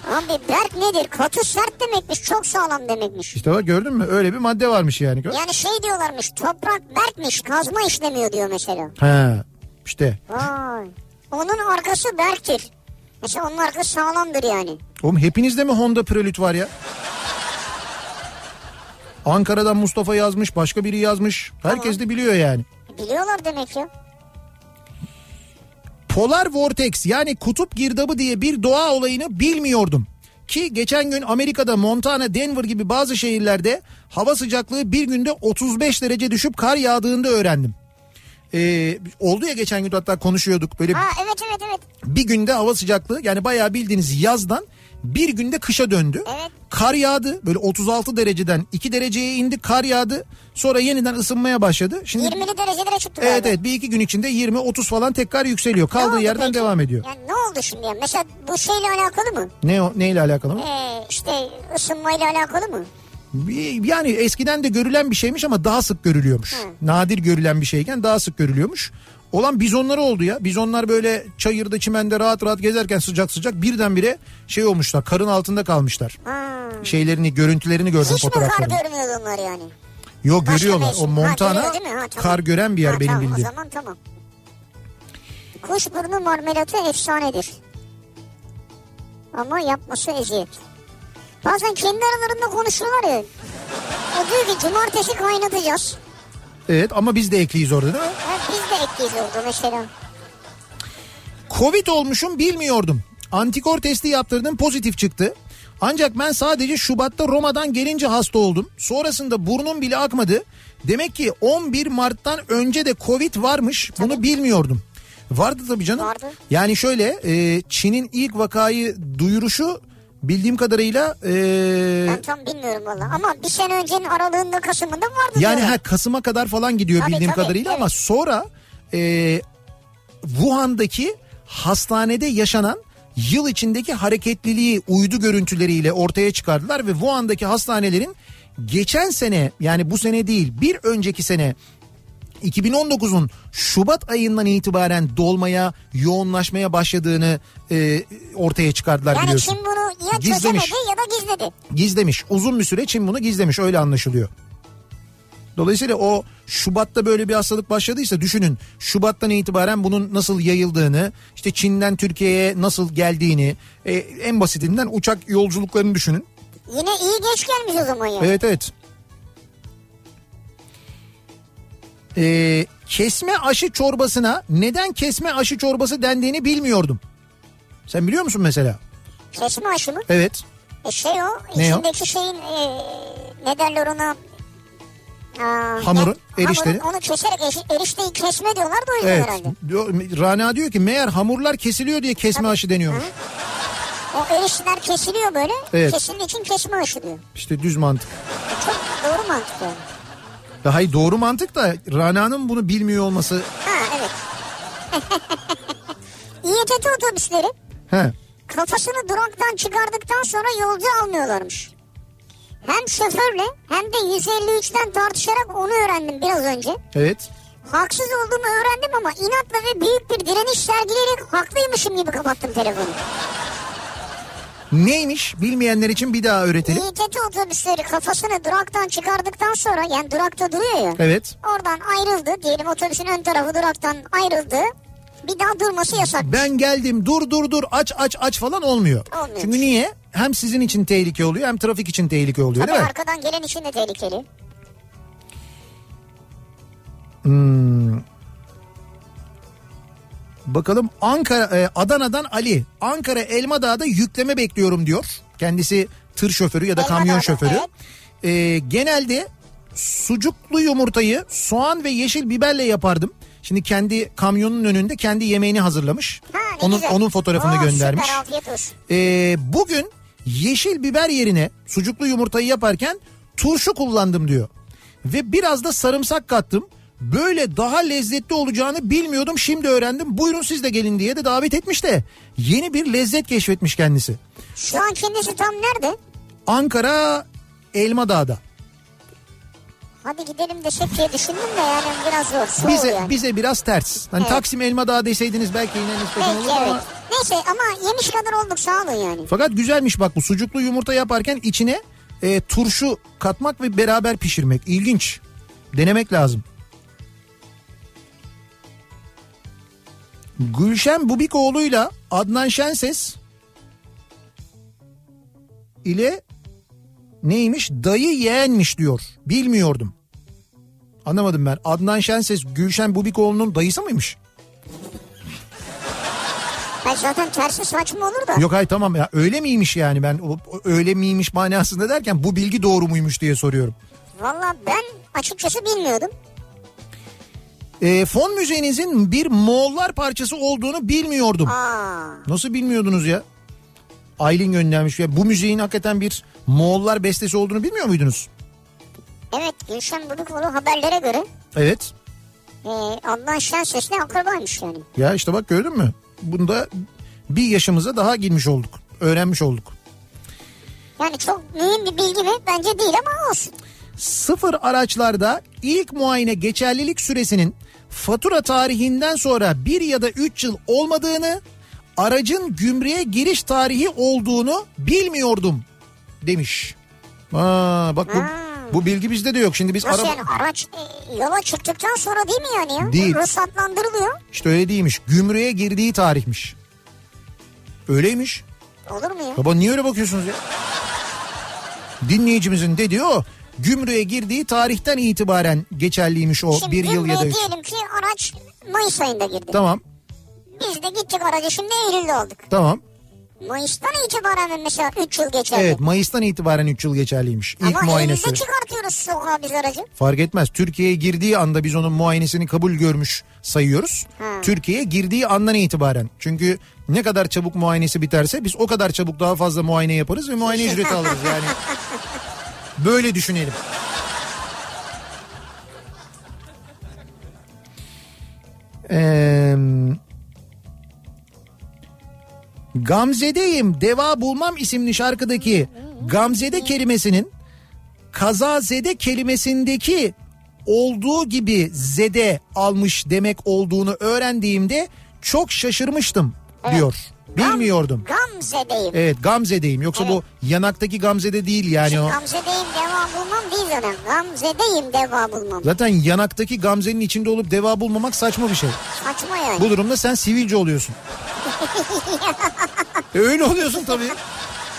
Abi Berk nedir? Katı sert demekmiş. Çok sağlam demekmiş. İşte bak gördün mü? Öyle bir madde varmış yani. Yani şey diyorlarmış toprak Berk'miş kazma işlemiyor diyor mesela. Ha işte. Vay. Onun arkası Berk'tir. Mesela onun arkası sağlamdır yani. Oğlum hepinizde mi Honda Prelude var ya? Ankara'dan Mustafa yazmış, başka biri yazmış. Herkes de biliyor yani. Biliyorlar demek ya. Polar Vortex yani kutup girdabı diye bir doğa olayını bilmiyordum. Ki geçen gün Amerika'da Montana, Denver gibi bazı şehirlerde hava sıcaklığı bir günde 35 derece düşüp kar yağdığında öğrendim. Ee, oldu ya geçen gün hatta konuşuyorduk böyle Ha evet evet evet. bir günde hava sıcaklığı yani bayağı bildiğiniz yazdan bir günde kışa döndü. Evet. Kar yağdı böyle 36 dereceden 2 dereceye indi kar yağdı. Sonra yeniden ısınmaya başladı. Şimdi 20'li derecelere çıktı Evet galiba. evet bir iki gün içinde 20-30 falan tekrar yükseliyor. Kaldığı yerden peki? devam ediyor. Yani ne oldu şimdi? ya? Mesela bu şeyle alakalı mı? Ne o neyle alakalı mı? Ee, işte ısınmayla alakalı mı? Yani eskiden de görülen bir şeymiş ama daha sık görülüyormuş. Nadir görülen bir şeyken daha sık görülüyormuş. Olan bizonları oldu ya. Bizonlar böyle çayırda çimende rahat rahat gezerken sıcak sıcak birdenbire şey olmuşlar. Karın altında kalmışlar. Ha. Şeylerini, görüntülerini gördüm Hiç mi kar fotoğraflarını. görmüyordu onlar yani? Yok Başka görüyorlar. mevsim. O Ha, Montana görüyor mi? Ha, tamam. kar gören bir yer Ha, benim tamam, bildiğim. O zaman tamam. Kuşburnu marmelatı efsanedir. Ama yapması eziyet. Bazen kendi aralarında konuşuyorlar ya. O diyor ki cumartesi kaynatacağız. Evet ama biz de ekliyiz orada değil mi? Biz de ekleyiz orada mesela. Covid olmuşum bilmiyordum. Antikor testi yaptırdım pozitif çıktı. Ancak ben sadece Şubat'ta Roma'dan gelince hasta oldum. Sonrasında burnum bile akmadı. Demek ki 11 Mart'tan önce de Covid varmış. Bunu bilmiyordum. Vardı tabii canım. Vardı. Yani şöyle e, Çin'in ilk vakayı duyuruşu bildiğim kadarıyla e, Ben tam bilmiyorum valla. Ama bir sene öncenin aralığında Kasım'ında vardı. yani ha Kasım'a kadar falan gidiyor Tabii, bildiğim tabii, kadarıyla ama evet. sonra e, Wuhan'daki hastanede yaşanan yıl içindeki hareketliliği uydu görüntüleriyle ortaya çıkardılar ve Wuhan'daki hastanelerin geçen sene yani bu sene değil bir önceki sene 2019'un Şubat ayından itibaren dolmaya, yoğunlaşmaya başladığını e, ortaya çıkardılar Yani biliyorsun. Çin bunu ya Gizlemiş. ya da gizledi. Gizlemiş. Uzun bir süre Çin bunu gizlemiş öyle anlaşılıyor. Dolayısıyla o Şubat'ta böyle bir hastalık başladıysa düşünün Şubat'tan itibaren bunun nasıl yayıldığını işte Çin'den Türkiye'ye nasıl geldiğini e, en basitinden uçak yolculuklarını düşünün. Yine iyi geç gelmiş o zaman ya. Evet evet. Ee, kesme aşı çorbasına neden kesme aşı çorbası dendiğini bilmiyordum. Sen biliyor musun mesela? Kesme aşı mı? Evet. E şey o Ne o? içindeki şeyin e, ne derler ona Aa, Hamurun, ne- eriştenin. hamurun, onu keserek erişteyi kesme diyorlar da o yüzden Evet. herhalde. Diyor- Rana diyor ki meğer hamurlar kesiliyor diye kesme aşı deniyormuş. O erişteler kesiliyor böyle. Evet. Kesildiği için kesme aşı diyor. İşte düz mantık. Çok doğru mantık yani. Daha iyi doğru mantık da Rana'nın bunu bilmiyor olması. Ha evet. İETT otobüsleri He. kafasını duraktan çıkardıktan sonra yolcu almıyorlarmış. Hem şoförle hem de 153'ten tartışarak onu öğrendim biraz önce. Evet. Haksız olduğumu öğrendim ama inatla ve büyük bir direniş sergileyerek haklıymışım gibi kapattım telefonu. Neymiş bilmeyenler için bir daha öğretelim. İETT otobüsleri kafasını duraktan çıkardıktan sonra yani durakta duruyor ya. Evet. Oradan ayrıldı diyelim otobüsün ön tarafı duraktan ayrıldı. Bir daha durması yasak. Ben geldim dur dur dur aç aç aç falan olmuyor. Olmuyor. Çünkü niye? Hem sizin için tehlike oluyor hem trafik için tehlike oluyor Tabii değil mi? arkadan gelen için de tehlikeli. Bakalım Ankara e, Adana'dan Ali. Ankara Elmadağ'da yükleme bekliyorum diyor. Kendisi tır şoförü ya da kamyon Elmadağ'da, şoförü. evet. E, genelde sucuklu yumurtayı soğan ve yeşil biberle yapardım. Şimdi kendi kamyonun önünde kendi yemeğini hazırlamış. Ha, onun güzel. onun fotoğrafını Oo, göndermiş. Süper. Ee, bugün yeşil biber yerine sucuklu yumurtayı yaparken turşu kullandım diyor. Ve biraz da sarımsak kattım. Böyle daha lezzetli olacağını bilmiyordum şimdi öğrendim. Buyurun siz de gelin diye de davet etmiş de yeni bir lezzet keşfetmiş kendisi. Şu an kendisi tam nerede? Ankara Elmadağ'da. Hadi gidelim desek diye düşündüm de yani biraz zor. Soğuk Bize yani. bize biraz ters. Hani Evet. Taksim Elmadağ deseydiniz belki yine nispeten olur ama evet. Neyse ama yemiş kadar olduk sağ olun yani. Fakat güzelmiş bak bu sucuklu yumurta yaparken içine e, turşu katmak ve beraber pişirmek. İlginç. Denemek lazım. Gülşen Bubikoğlu'yla Adnan Şenses ile neymiş dayı yeğenmiş diyor. Bilmiyordum. Anlamadım ben. Adnan Şenses Gülşen Bubikoğlu'nun dayısı mıymış? Ben zaten tersi saçma olur da. Yok hayır tamam ya öyle miymiş yani ben öyle miymiş manasında derken bu bilgi doğru muymuş diye soruyorum. Valla ben açıkçası bilmiyordum. E, fon müziğinizin bir Moğollar parçası olduğunu bilmiyordum. Aa, Nasıl bilmiyordunuz ya? Aylin göndermiş. Ya bu müziğin hakikaten bir Moğollar bestesi olduğunu bilmiyor muydunuz? Evet Gülşen Budukoğlu haberlere göre Evet. e, Adnan Şenses'le akrabaymış yani. Ya işte bak gördün mü? Bunda bir yaşımıza daha girmiş olduk. Öğrenmiş olduk. Yani çok mühim bir bilgi mi? Bence değil ama olsun. Sıfır araçlarda ilk muayene geçerlilik süresinin fatura tarihinden sonra bir ya da üç yıl olmadığını, aracın gümrüğe giriş tarihi olduğunu bilmiyordum demiş. Aa, bak bu, Ha. bu bilgi bizde de yok. Şimdi biz Nasıl araba... yani araç e, yola çıktıktan sonra değil mi yani ya? Değil. Ruhsatlandırılıyor. İşte öyle değilmiş. Gümrüğe girdiği tarihmiş. Öyleymiş. Olur mu ya? Baba niye öyle bakıyorsunuz ya? Dinleyicimizin dediği o. Gümrüğe girdiği tarihten itibaren geçerliymiş o Şimdi bir yıl ya da üç. diyelim ki araç Mayıs ayında girdi. Tamam Biz de gittik aracı şimdi Eylül'de aldık. tamam. Mayıs'tan itibaren mesela 3 yıl geçerli? Evet Mayıs'tan itibaren 3 yıl geçerliymiş. İlk Ama muayene Eylül'de süresi. çıkartıyoruz sokağa biz aracı. Fark etmez. Türkiye'ye girdiği anda biz onun muayenesini kabul görmüş sayıyoruz. Ha. Türkiye'ye girdiği andan itibaren. Çünkü ne kadar çabuk muayenesi biterse biz o kadar çabuk daha fazla muayene yaparız ve muayene ücreti alırız yani. Böyle düşünelim. Eee Gamze'deyim deva bulmam isimli şarkıdaki Gamzede kelimesinin kazazede kelimesindeki olduğu gibi zede almış demek olduğunu öğrendiğimde çok şaşırmıştım diyor. Bilmiyordum. Gamze'deyim. Evet Gamze'deyim yoksa bu yanaktaki Gamze'de değil yani o. Gamze'deyim deva bulmam değil zaten. Gamze'deyim deva bulmam. Zaten yanaktaki Gamze'nin içinde olup deva bulmamak saçma bir şey. Saçma yani. Bu durumda sen sivilce oluyorsun. E öyle oluyorsun tabii.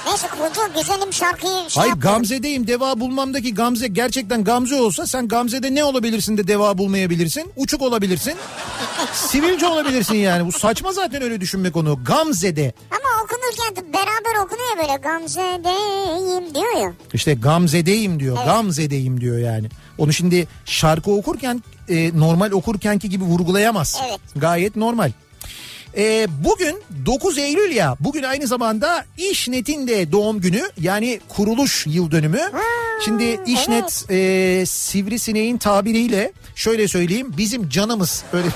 Neyse kurtul güzelim şarkıyı şey Hayır yapalım. Gamze'deyim deva bulmamdaki Gamze gerçekten Gamze olsa sen Gamze'de ne olabilirsin de deva bulmayabilirsin? Uçuk olabilirsin. Sivilce olabilirsin yani. Bu saçma zaten öyle düşünmek onu. Gamze'de. Ama okunurken beraber okunuyor böyle Gamze'deyim diyor ya. İşte Gamze'deyim diyor. Gamze'deyim diyor yani. Onu şimdi şarkı okurken e, normal okurkenki gibi vurgulayamaz. Evet. Gayet normal. E, bugün 9 Eylül ya bugün aynı zamanda İşnet'in de doğum günü yani kuruluş yıl dönümü. Şimdi İşnet e, Sivrisineğin tabiriyle şöyle söyleyeyim bizim canımız öyle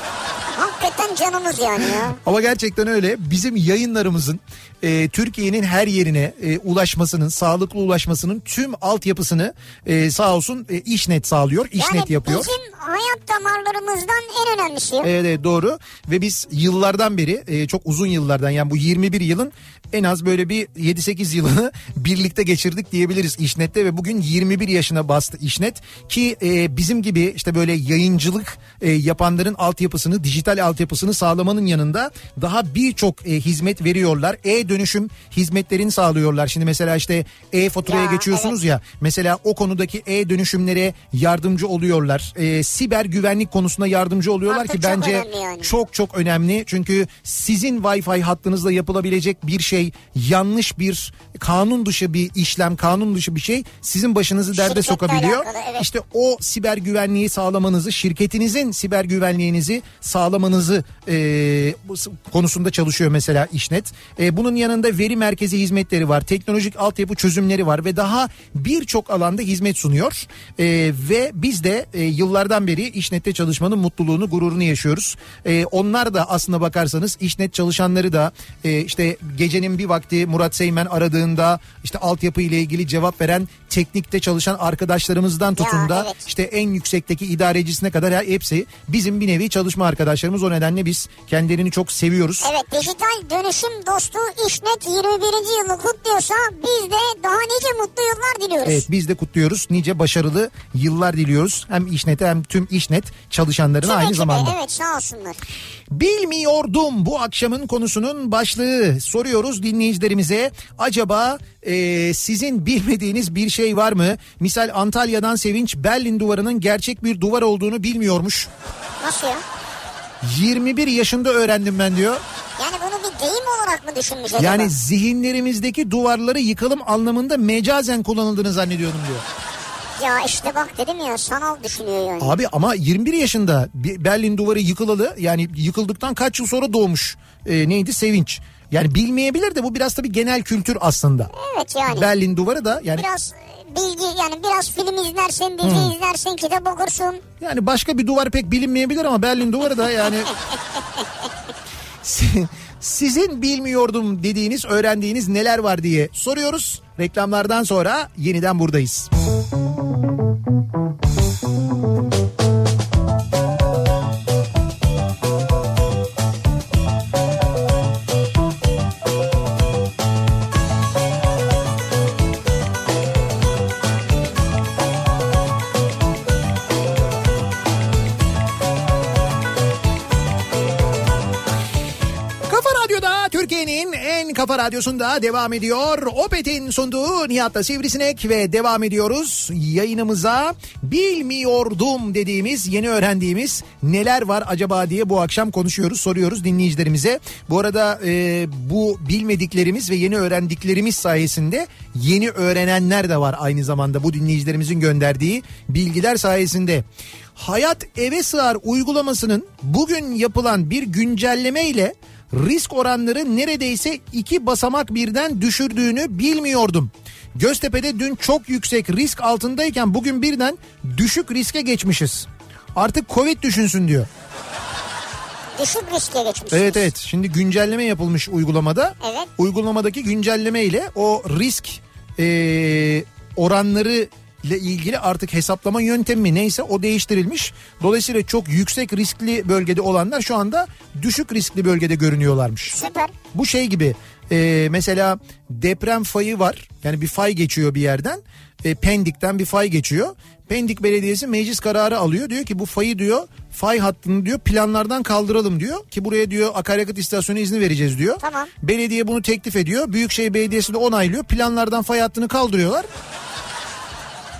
Hakikaten canımız yani ya. ama gerçekten öyle bizim yayınlarımızın e, Türkiye'nin her yerine e, ulaşmasının sağlıklı ulaşmasının tüm altyapısını e, sağ olsun e, İşnet sağlıyor İşnet Yani yapıyor. bizim hayat damarlarımızdan en önemlisi. Evet, evet doğru ve biz yıllardan beri e, çok uzun yıllardan yani bu 21 yılın en az böyle bir 7-8 yılını birlikte geçirdik diyebiliriz İşnet'te ve bugün 21 yaşına bastı İşnet ki e, bizim gibi işte böyle yayıncılık e, yapanların altyapısını dijital altyapısını sağlamanın yanında daha birçok e, hizmet veriyorlar. E-dönüşüm hizmetlerini sağlıyorlar. Şimdi mesela işte e-faturaya Ya, geçiyorsunuz ya mesela o konudaki e-dönüşümlere yardımcı oluyorlar. E, siber güvenlik konusunda yardımcı oluyorlar Artık ki çok bence yani. çok çok önemli. Çünkü sizin Wi-Fi hattınızla yapılabilecek bir şey yanlış bir kanun dışı bir işlem, kanun dışı bir şey sizin başınızı derde Şirketle sokabiliyor. alakalı, evet. İşte o siber güvenliği sağlamanızı, şirketinizin siber güvenliğinizi sağlamanızı e, bu s- konusunda çalışıyor mesela İşnet. E, bunun yanında veri merkezi hizmetleri var, teknolojik altyapı çözümleri var ve daha birçok alanda hizmet sunuyor. E, ve biz de e, yıllardan beri İşnet'te çalışmanın mutluluğunu, gururunu yaşıyoruz. E, onlar da aslına bakarsanız İşnet çalışanları da e, işte gecenin bir vakti Murat Seymen aradığında işte altyapı ile ilgili cevap veren teknikte çalışan arkadaşlarımızdan tutun da evet. işte en yüksekteki idarecisine kadar ya hepsi bizim bir nevi çalışma arkadaşlarımız. O nedenle biz kendilerini çok seviyoruz. Evet dijital dönüşüm dostu İşnet 21. yılını kutluyorsa biz de daha nice mutlu yıllar diliyoruz. Evet biz de kutluyoruz. Nice başarılı yıllar diliyoruz. Hem İşnet'e hem tüm İşnet çalışanlarına Tüm aynı ekibe, zamanda. Evet sağ olsunlar. Bilmiyordum bu akşamın konusunun başlığı. Soruyoruz dinleyicilerimize. Acaba e, sizin bilmediğiniz bir şey var mı? Misal Antalya'dan Sevinç Berlin duvarının gerçek bir duvar olduğunu bilmiyormuş. Nasıl ya? 21 yaşında öğrendim ben diyor. Yani bunu bir deyim olarak mı düşünmüş acaba? Yani zihinlerimizdeki duvarları yıkalım anlamında mecazen kullanıldığını zannediyordum diyor. Ya işte bak dedim ya sanal düşünüyor yani. Abi ama 21 yaşında Berlin duvarı yıkılalı yani yıkıldıktan kaç yıl sonra doğmuş e, neydi Sevinç. Yani bilmeyebilir de bu biraz tabii genel kültür aslında. Evet yani. Berlin duvarı da yani Biraz e, bilgi yani biraz film izlersin, dizi izlersin, kitap okursun. yani başka bir duvar pek bilinmeyebilir ama Berlin duvarı da yani Si- sizin bilmiyordum dediğiniz, öğrendiğiniz neler var diye soruyoruz. Reklamlardan sonra yeniden buradayız. Kafa kafa radyosunda devam ediyor. Opet'in sunduğu Nihat'la Sivrisinek ve devam ediyoruz yayınımıza. Bilmiyordum dediğimiz, yeni öğrendiğimiz neler var acaba diye bu akşam konuşuyoruz, soruyoruz dinleyicilerimize. Bu arada e, bu bilmediklerimiz ve yeni öğrendiklerimiz sayesinde yeni öğrenenler de var aynı zamanda bu dinleyicilerimizin gönderdiği bilgiler sayesinde. Hayat eve sığar uygulamasının bugün yapılan bir güncelleme ile risk oranları neredeyse iki basamak birden düşürdüğünü bilmiyordum. Göztepe'de dün çok yüksek risk altındayken bugün birden düşük riske geçmişiz. Artık Covid düşünsün diyor. Düşük riske geçmişsiniz. Evet evet şimdi güncelleme yapılmış uygulamada. Evet. Uygulamadaki güncelleme ile o risk e, oranları ile ilgili artık hesaplama yöntemi neyse o değiştirilmiş. Dolayısıyla çok yüksek riskli bölgede olanlar şu anda düşük riskli bölgede görünüyorlarmış. Süper. Bu şey gibi e, mesela deprem fayı var. Yani bir fay geçiyor bir yerden. E, Pendik'ten bir fay geçiyor. Pendik Belediyesi meclis kararı alıyor. Diyor ki bu fayı diyor fay hattını diyor planlardan kaldıralım diyor. Ki buraya diyor akaryakıt istasyonu izni vereceğiz diyor. Tamam. Belediye bunu teklif ediyor. Büyükşehir Belediyesi de onaylıyor. Planlardan fay hattını kaldırıyorlar.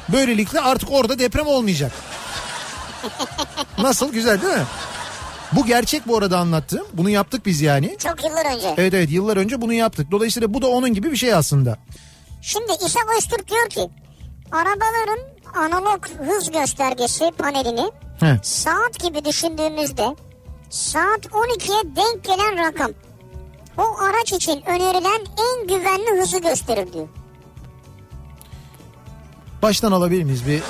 Böylelikle artık orada deprem olmayacak. Nasıl güzel değil mi? Bu gerçek bu arada anlattığım. Bunu yaptık biz yani. Çok yıllar önce. Evet evet yıllar önce bunu yaptık. Dolayısıyla bu da onun gibi bir şey aslında. Şimdi İshak Öztürk diyor ki arabaların analog hız göstergesi panelini He. saat gibi düşündüğümüzde saat 12'ye denk gelen rakam o araç için önerilen en güvenli hızı gösterir diyor. Baştan alabilir miyiz bir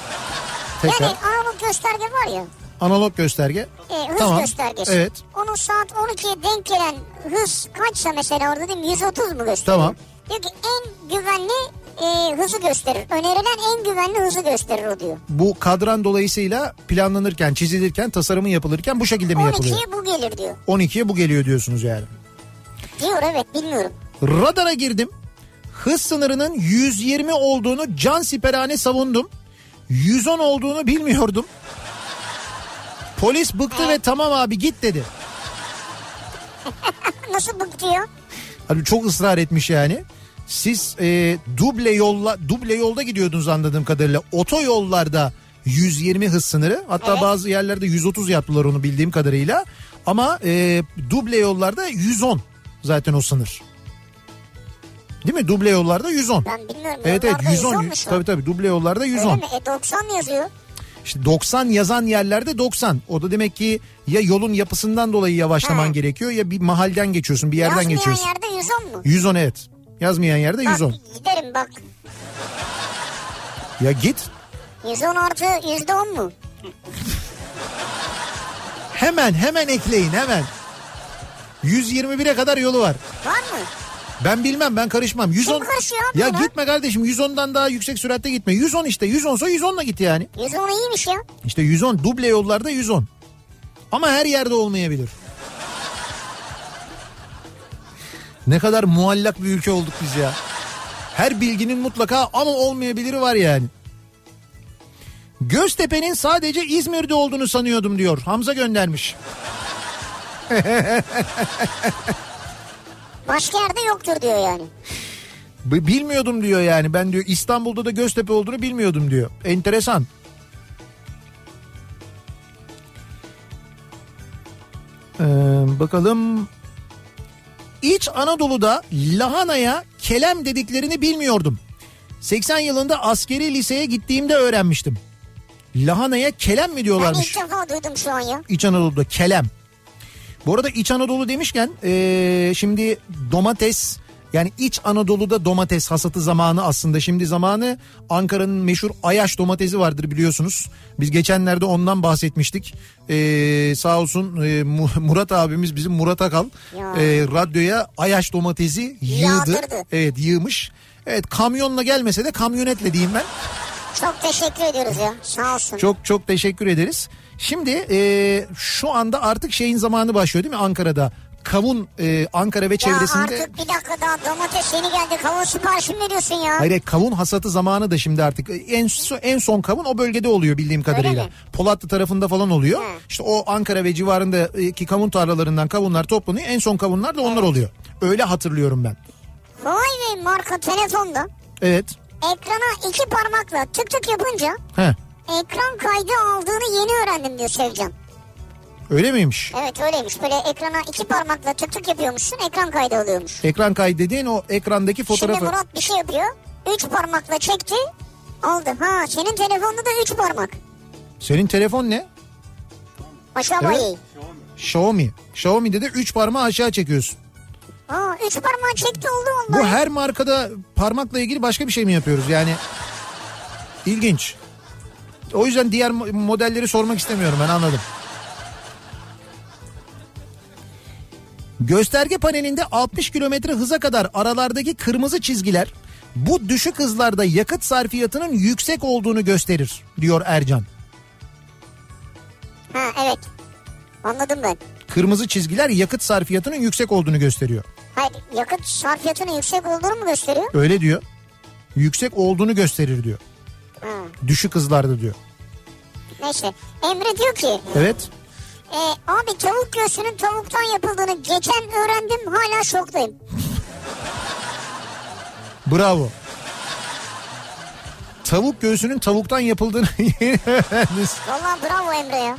tekrar? Yani analog gösterge var ya Analog gösterge. e, hız Tamam. göstergesi. Evet. Onun saat 12'ye denk gelen hız kaçsa mesela orada değil mi 130 mu gösteriyor? Tamam. Diyor ki en güvenli e, hızı gösterir. Önerilen en güvenli hızı gösterir o diyor. Bu kadran dolayısıyla planlanırken, çizilirken, tasarımı yapılırken bu şekilde mi yapılıyor? 12'ye bu gelir diyor. 12'ye bu geliyor diyorsunuz yani. Diyor evet bilmiyorum. Radara girdim. Hız sınırının 120 olduğunu can siperhane savundum. 110 olduğunu bilmiyordum. Polis bıktı ve tamam abi git dedi. Nasıl bıktıyor? Abi çok ısrar etmiş yani. Siz e, duble yolla duble yolda gidiyordunuz anladığım kadarıyla. Otoyollarda 120 hız sınırı. Hatta Evet. bazı yerlerde 130 yaptılar onu bildiğim kadarıyla. Ama e, duble yollarda 110 zaten o sınır. Değil mi? Duble yollarda 110. Ben bilmiyorum. Evet evet Yollarda 110. 110 mu şu an? Tabii tabii duble yollarda 110. Öyle mi? E 90 yazıyor. İşte 90 yazan yerlerde 90. O da demek ki ya yolun yapısından dolayı yavaşlaman Ha. gerekiyor ya bir mahalden geçiyorsun, bir yerden Yazmayan geçiyorsun. yerde 110 mu? 110 evet. Yazmayan yerde 110. Bak giderim bak. Ya git 110 artı %10 mu? hemen hemen ekleyin hemen. 121'e kadar yolu var. Var mı? Ben bilmem ben karışmam. 110 karışıyor abi Ya buna? gitme kardeşim 110'dan daha yüksek süratte gitme. 110 işte 110 sa 110'la git yani. 110 iyiymiş ya. İşte 110 duble yollarda 110. Ama her yerde olmayabilir. Ne kadar muallak bir ülke olduk biz ya. Her bilginin mutlaka ama olmayabiliri var yani. Göztepe'nin sadece İzmir'de olduğunu sanıyordum diyor. Hamza göndermiş. Başka yerde yoktur diyor yani. Bilmiyordum diyor yani. Ben diyor İstanbul'da da Göztepe olduğunu bilmiyordum diyor. Enteresan. Ee, bakalım. İç Anadolu'da lahanaya kelem dediklerini bilmiyordum. 80 yılında askeri liseye gittiğimde öğrenmiştim. Lahanaya kelem mi Ben diyorlarmış? ilk defa duydum şu an ya. İç Anadolu'da kelem. Bu arada İç Anadolu demişken ee, şimdi domates yani İç Anadolu'da domates hasatı zamanı aslında. Şimdi zamanı Ankara'nın meşhur Ayaş domatesi vardır biliyorsunuz. Biz geçenlerde ondan bahsetmiştik. Ee, sağ olsun e, Mu- Murat abimiz bizim Murat Akal Ya. e, radyoya Ayaş domatesi yığdı. Yağdırdı. Evet yığmış. Evet kamyonla gelmese de kamyonetle diyeyim ben. Çok teşekkür ediyoruz ya. Sağ olsun. Çok çok teşekkür ederiz. Şimdi e, şu anda artık şeyin zamanı başlıyor değil mi Ankara'da? Kavun e, Ankara ve ya çevresinde... artık bir dakika daha domates yeni geldi. Kavun siparişi mi veriyorsun ya? Hayır kavun hasatı zamanı da şimdi artık en en son kavun o bölgede oluyor bildiğim kadarıyla. Polatlı tarafında falan oluyor. Hı. İşte o Ankara ve civarındaki kavun tarlalarından kavunlar toplanıyor. En son kavunlar da onlar oluyor. Öyle hatırlıyorum ben. Huawei marka telefonda Evet. ekrana iki parmakla tık tık yapınca He. Ekran kaydı aldığını yeni öğrendim diyor Sevcan. Öyle miymiş? Evet öyleymiş. Böyle ekrana iki parmakla tık tık yapıyormuşsun ekran kaydı alıyormuş. Ekran kaydı dediğin o ekrandaki fotoğrafı. Şimdi Murat bir şey yapıyor. Üç parmakla çekti aldı. Ha senin telefonda da üç parmak. Senin telefon ne? Aşağı Evet. evet. Xiaomi. Xiaomi'de de 3 parmağı aşağı çekiyorsun. Aa üç parmağı çekti oldu vallahi. Bu her markada parmakla ilgili başka bir şey mi yapıyoruz? Yani ilginç. O yüzden diğer mo- modelleri sormak istemiyorum ben anladım. Gösterge panelinde 60 kilometre hıza kadar aralardaki kırmızı çizgiler bu düşük hızlarda yakıt sarfiyatının yüksek olduğunu gösterir diyor Ercan. Ha evet. Anladım ben. Kırmızı çizgiler yakıt sarfiyatının yüksek olduğunu gösteriyor. Hayır yakıt sarfiyatının yüksek olduğunu mu gösteriyor? Öyle diyor. Yüksek olduğunu gösterir diyor. Düşük hızlarda diyor. Neyse. Emre diyor ki Evet. e, abi tavuk göğsünün tavuktan yapıldığını geçen öğrendim hala şoktayım. Bravo. Tavuk göğsünün tavuktan yapıldığını yeni öğrendiniz. Vallahi bravo Emre ya.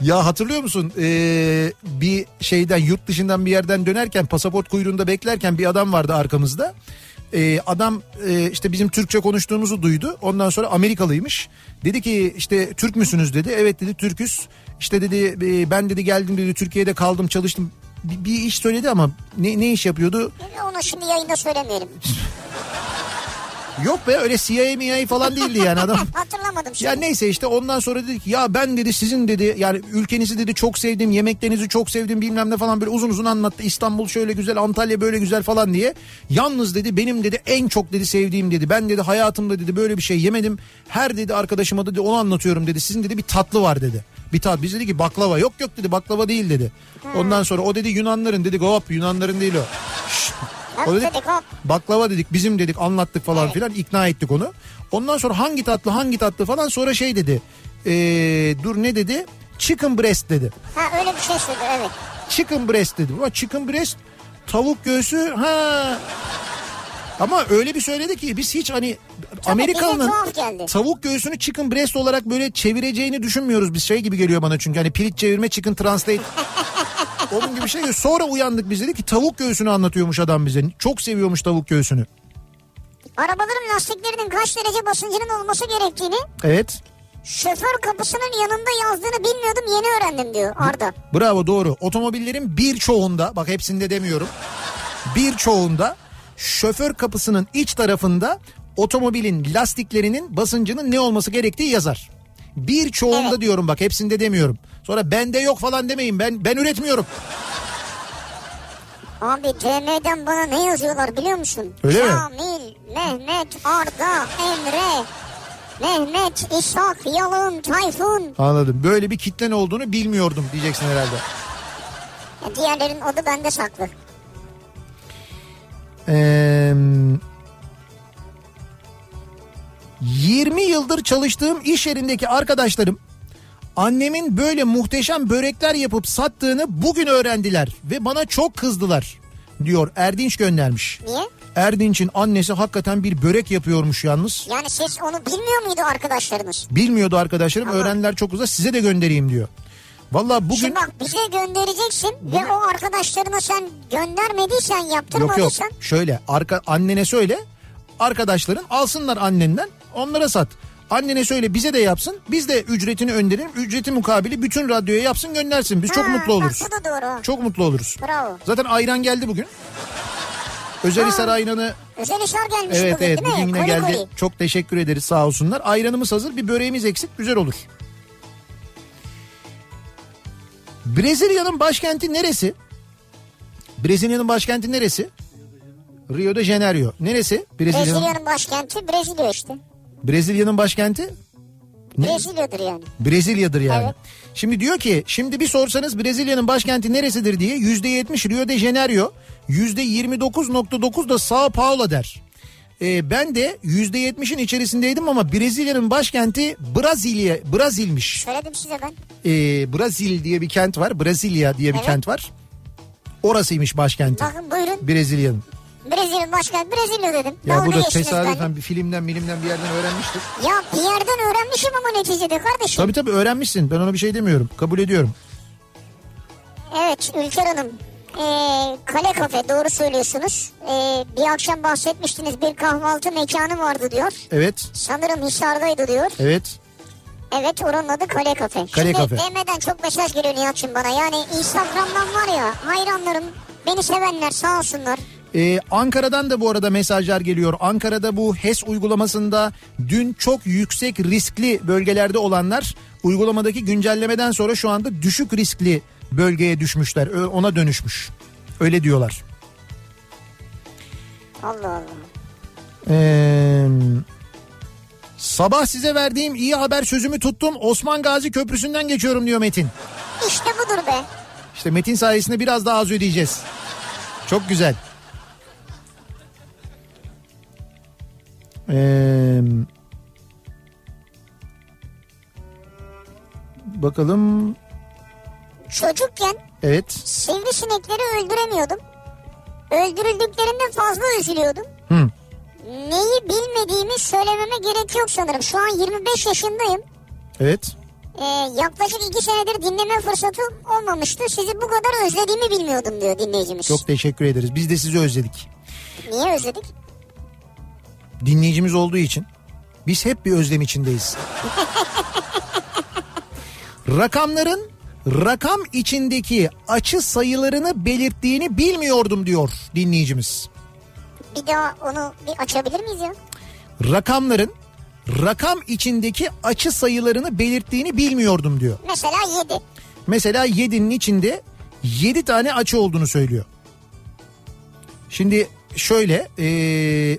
Ya hatırlıyor musun? Ee, bir şeyden yurt dışından bir yerden dönerken pasaport kuyruğunda beklerken bir adam vardı arkamızda. Ee, adam e, işte bizim Türkçe konuştuğumuzu duydu. Ondan sonra Amerikalıymış. Dedi ki işte Türk müsünüz dedi. Evet dedi Türküz. İşte dedi e, ben dedi geldim dedi Türkiye'de kaldım çalıştım. Bir, bir iş söyledi ama ne, ne iş yapıyordu? E, Onu şimdi yayında söylemeyelim. Yok be öyle CIA MIA falan değildi yani adam. Hatırlamadım şimdi. Ya neyse işte ondan sonra dedik ya ben dedi sizin dedi yani ülkenizi dedi çok sevdim yemeklerinizi çok sevdim bilmem ne falan böyle uzun uzun anlattı. İstanbul şöyle güzel Antalya böyle güzel falan diye. Yalnız dedi benim dedi en çok dedi sevdiğim dedi ben dedi hayatımda dedi böyle bir şey yemedim. Her dedi arkadaşıma dedi onu anlatıyorum dedi sizin dedi bir tatlı var dedi. Bir tat biz dedi ki baklava yok yok dedi baklava değil dedi. Ondan sonra o dedi Yunanların dedik hop Yunanların değil o. Hop dedik, dedik hop. baklava dedik bizim dedik anlattık falan Evet. filan ikna ettik onu. Ondan sonra hangi tatlı hangi tatlı falan sonra şey dedi. Ee, dur ne dedi? Chicken breast dedi. Ha öyle bir şey söyledi evet. Chicken breast dedi. Ama chicken breast tavuk göğsü ha. Ama öyle bir söyledi ki biz hiç hani bize Amerikalı'nın tavuk göğsünü chicken breast olarak böyle çevireceğini düşünmüyoruz. Biz şey gibi geliyor bana çünkü hani pirinç çevirme chicken translate. Onun gibi şey. Sonra uyandık biz dedik ki tavuk göğsünü anlatıyormuş adam bize. Çok seviyormuş tavuk göğsünü. Arabaların lastiklerinin kaç derece basıncının olması gerektiğini Evet. şoför kapısının yanında yazdığını bilmiyordum yeni öğrendim diyor Arda. Bravo doğru. Otomobillerin birçoğunda bak hepsinde demiyorum. Birçoğunda şoför kapısının iç tarafında otomobilin lastiklerinin basıncının ne olması gerektiği yazar. Birçoğunda Evet. diyorum bak hepsinde demiyorum. Sonra bende yok falan demeyin ben ben üretmiyorum. Abi DM'den bana ne yazıyorlar biliyor musun? Öyle mi? Kamil, Mehmet, Arda, Emre, Mehmet, İshak, Yalın, Tayfun. Anladım. Böyle bir kitlen olduğunu bilmiyordum diyeceksin herhalde. Ya diğerlerin adı bende saklı. Ee, 20 yıldır çalıştığım iş yerindeki arkadaşlarım annemin böyle muhteşem börekler yapıp sattığını bugün öğrendiler ve bana çok kızdılar diyor Erdinç göndermiş. Niye? Erdinç'in annesi hakikaten bir börek yapıyormuş yalnız. Yani siz onu bilmiyor muydu arkadaşlarınız? Bilmiyordu arkadaşlarım Ama- öğrendiler çok güzel size de göndereyim diyor. Valla bugün Şimdi bak bize göndereceksin ve o arkadaşlarına sen göndermediysen yok yok yaptırmadıysan şöyle arka annene söyle arkadaşların alsınlar annenden onlara sat. Annene söyle bize de yapsın. Biz de ücretini önderelim. Ücreti mukabili bütün radyoya yapsın göndersin. Biz çok Ha, mutlu oluruz. Bak da doğru. Çok mutlu oluruz. Bravo. Zaten ayran geldi bugün. Özelhisar ayranı Özel işler gelmiş evet bugün evet değil mi? bugün yine Koli geldi. koli. Çok teşekkür ederiz sağ olsunlar. Ayranımız hazır bir böreğimiz eksik güzel olur. Brezilya'nın başkenti neresi? Brezilya'nın başkenti neresi? Rio de Janeiro. Neresi? Brezilya'nın Brezilya'nın başkenti Brezilya işte. Brezilya'nın başkenti Ne? Brezilya'dır yani. Brezilya'dır yani. Evet. Şimdi diyor ki şimdi bir sorsanız Brezilya'nın başkenti neresidir diye yüzde yetmiş Rio de Janeiro yüzde yirmi dokuz nokta dokuz da Sao Paulo der. Ee, ben de yüzde yetmişin içerisindeydim ama Brezilya'nın başkenti Brezilya, Brazil'miş. Söyledim size ben. Ee, Brazil diye bir kent var. Brezilya diye bir Evet. kent var. Orasıymış başkenti. Bakın buyurun. Brezilya'nın. Brezilya'nın başkenti Brezilya dedim. Ya Dalga bu da tesadüfen bir filmden bilimden bir yerden öğrenmiştir. Ya bir yerden öğrenmişim ama neticede kardeşim. Tabii tabii öğrenmişsin. Ben ona bir şey demiyorum. Kabul ediyorum. Evet Ülker Hanım. Ee, Kale Kafe doğru söylüyorsunuz. Ee, bir akşam bahsetmiştiniz bir kahvaltı mekanı vardı diyor. Evet. Sanırım Hisar'daydı diyor. Evet. Evet oranın adı Kale Kafe. Kale Şimdi Kafe. DM'den çok mesaj geliyor Nihat'cığım bana. Yani Instagram'dan var ya hayranlarım beni sevenler sağ olsunlar. Ee, Ankara'dan da bu arada mesajlar geliyor. Ankara'da bu HES uygulamasında dün çok yüksek riskli bölgelerde olanlar uygulamadaki güncellemeden sonra şu anda düşük riskli bölgeye düşmüşler. Ona dönüşmüş. Öyle diyorlar. Allah Allah. Ee, sabah size verdiğim iyi haber sözümü tuttum. Osman Gazi Köprüsü'nden geçiyorum diyor Metin. İşte budur be. İşte Metin sayesinde biraz daha az ödeyeceğiz. Çok güzel. Ee, bakalım. Çocukken Evet. sivrisinekleri öldüremiyordum. Öldürüldüklerinde fazla üzülüyordum. Hı. Neyi bilmediğimi söylememe gerek yok sanırım. Şu an 25 yaşındayım. Evet. Ee, yaklaşık 2 senedir dinleme fırsatım olmamıştı. Sizi bu kadar özlediğimi bilmiyordum diyor dinleyicimiz. Çok teşekkür ederiz. Biz de sizi özledik. Niye özledik? Dinleyicimiz olduğu için. Biz hep bir özlem içindeyiz. Rakamların rakam içindeki açı sayılarını belirttiğini bilmiyordum diyor dinleyicimiz. Bir daha onu bir açabilir miyiz ya? rakamların rakam içindeki açı sayılarını belirttiğini bilmiyordum diyor. Mesela 7. Mesela 7'nin içinde 7 tane açı olduğunu söylüyor. Şimdi şöyle ee,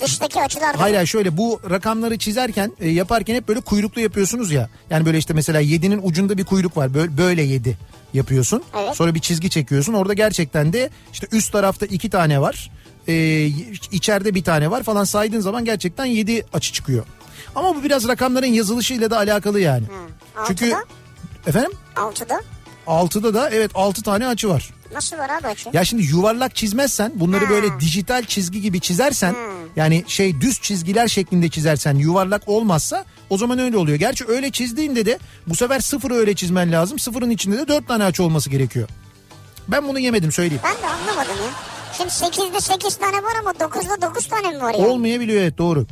Dıştaki açılarda. hayır hayır şöyle bu rakamları çizerken e, yaparken hep böyle kuyruklu yapıyorsunuz ya. Yani böyle işte mesela 7'nin ucunda bir kuyruk var böyle, böyle 7 yapıyorsun. Evet. Sonra bir çizgi çekiyorsun orada gerçekten de işte üst tarafta 2 tane var. E, içeride bir tane var falan saydığın zaman gerçekten 7 açı çıkıyor. Ama bu biraz rakamların yazılışıyla da alakalı yani. Çünkü Altıda? efendim 6'da. 6'da da evet 6 tane açı var. Nasıl var abi açı? Ya şimdi yuvarlak çizmezsen bunları Ha. böyle dijital çizgi gibi çizersen yani şey düz çizgiler şeklinde çizersen yuvarlak olmazsa o zaman öyle oluyor. Gerçi öyle çizdiğinde de bu sefer sıfırı öyle çizmen lazım. Sıfırın içinde de 4 tane açı olması gerekiyor. Ben bunu yemedim söyleyeyim. Ben de anlamadım ya. Şimdi 8'de 8 tane var ama 9'da 9 tane mi var ya? Olmayabiliyor evet doğru.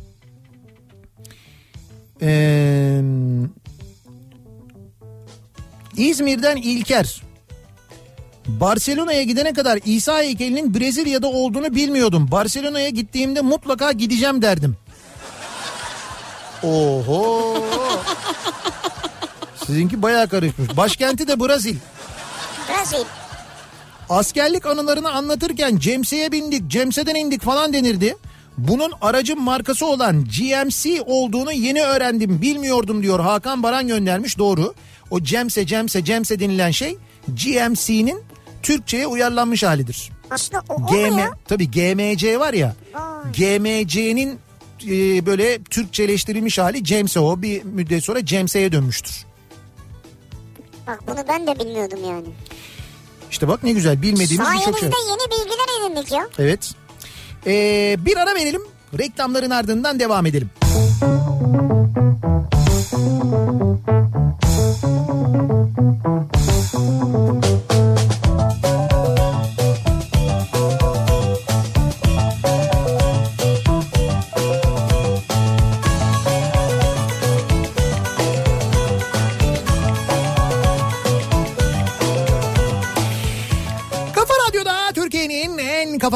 Ee, İzmir'den İlker. Barcelona'ya gidene kadar İsa heykelinin Brezilya'da olduğunu bilmiyordum. Barcelona'ya gittiğimde mutlaka gideceğim derdim. Oho. Sizinki bayağı karışmış. Başkenti de Brazil. Brazil. Askerlik anılarını anlatırken Cemse'ye bindik, Cemse'den indik falan denirdi. Bunun aracın markası olan GMC olduğunu yeni öğrendim bilmiyordum diyor Hakan Baran göndermiş doğru. O Cemse Cemse Cemse denilen şey GMC'nin Türkçe'ye uyarlanmış halidir. Aslında o, o GM ya? tabii GMC var ya Vay. GMC'nin e, böyle Türkçeleştirilmiş hali Cemse o bir müddet sonra Cemse'ye dönmüştür. Bak bunu ben de bilmiyordum yani. İşte bak ne güzel bilmediğimiz birçok şey. Yeni bilgiler edindik ya. Evet. Ee, bir ara verelim. Reklamların ardından devam edelim.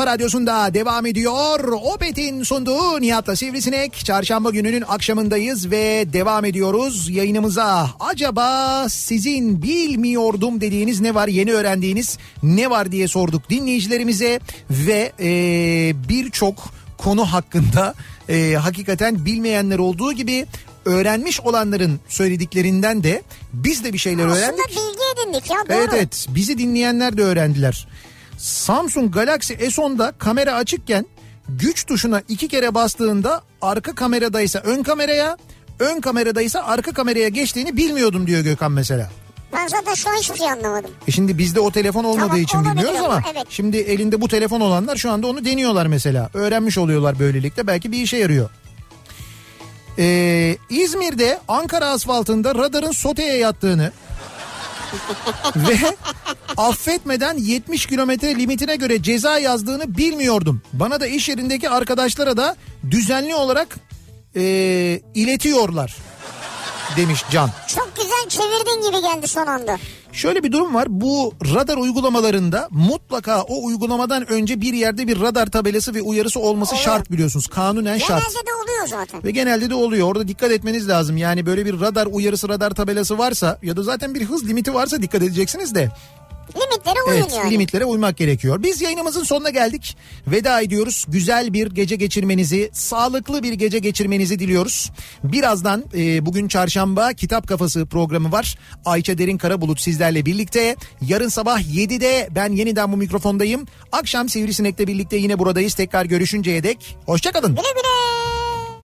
Radyosu'nda devam ediyor. Opet'in sunduğu Nihat'la Sivrisinek. Çarşamba gününün akşamındayız ve devam ediyoruz yayınımıza. Acaba sizin bilmiyordum dediğiniz ne var, yeni öğrendiğiniz ne var diye sorduk dinleyicilerimize. Ve ee, birçok konu hakkında ee, hakikaten bilmeyenler olduğu gibi öğrenmiş olanların söylediklerinden de biz de bir şeyler Aslında öğrendik. bilgi edindik ya doğru. Evet evet bizi dinleyenler de öğrendiler. Samsung Galaxy S10'da kamera açıkken güç tuşuna iki kere bastığında arka kameradaysa ön kameraya ön kameradaysa arka kameraya geçtiğini bilmiyordum diyor Gökhan mesela. Ben zaten şu an hiçbir şey anlamadım. E şimdi bizde o telefon olmadığı Tamam, için bilmiyoruz ama ama, evet. şimdi elinde bu telefon olanlar şu anda onu deniyorlar mesela. Öğrenmiş oluyorlar böylelikle belki bir işe yarıyor. Ee, İzmir'de Ankara asfaltında radarın soteye yattığını ve affetmeden 70 kilometre limitine göre ceza yazdığını bilmiyordum. Bana da iş yerindeki arkadaşlara da düzenli olarak e, iletiyorlar demiş Can. Çok güzel çevirdin gibi geldi son anda. Şöyle bir durum var. Bu radar uygulamalarında mutlaka o uygulamadan önce bir yerde bir radar tabelası ve uyarısı olması Oluyor. şart biliyorsunuz. Kanunen şart. Genelde de oluyor zaten. Ve genelde de oluyor. Orada dikkat etmeniz lazım. Yani böyle bir radar uyarısı, radar tabelası varsa ya da zaten bir hız limiti varsa dikkat edeceksiniz de. Limitlere uyun Evet, yani. limitlere uymak gerekiyor. Biz yayınımızın sonuna geldik. Veda ediyoruz. Güzel bir gece geçirmenizi, sağlıklı bir gece geçirmenizi diliyoruz. Birazdan e, bugün çarşamba Kitap Kafası programı var. Ayça Derin Karabulut sizlerle birlikte. Yarın sabah 7'de ben yeniden bu mikrofondayım. Akşam Sivrisinek'le birlikte yine buradayız. Tekrar görüşünceye dek. Hoşçakalın. Güle güle.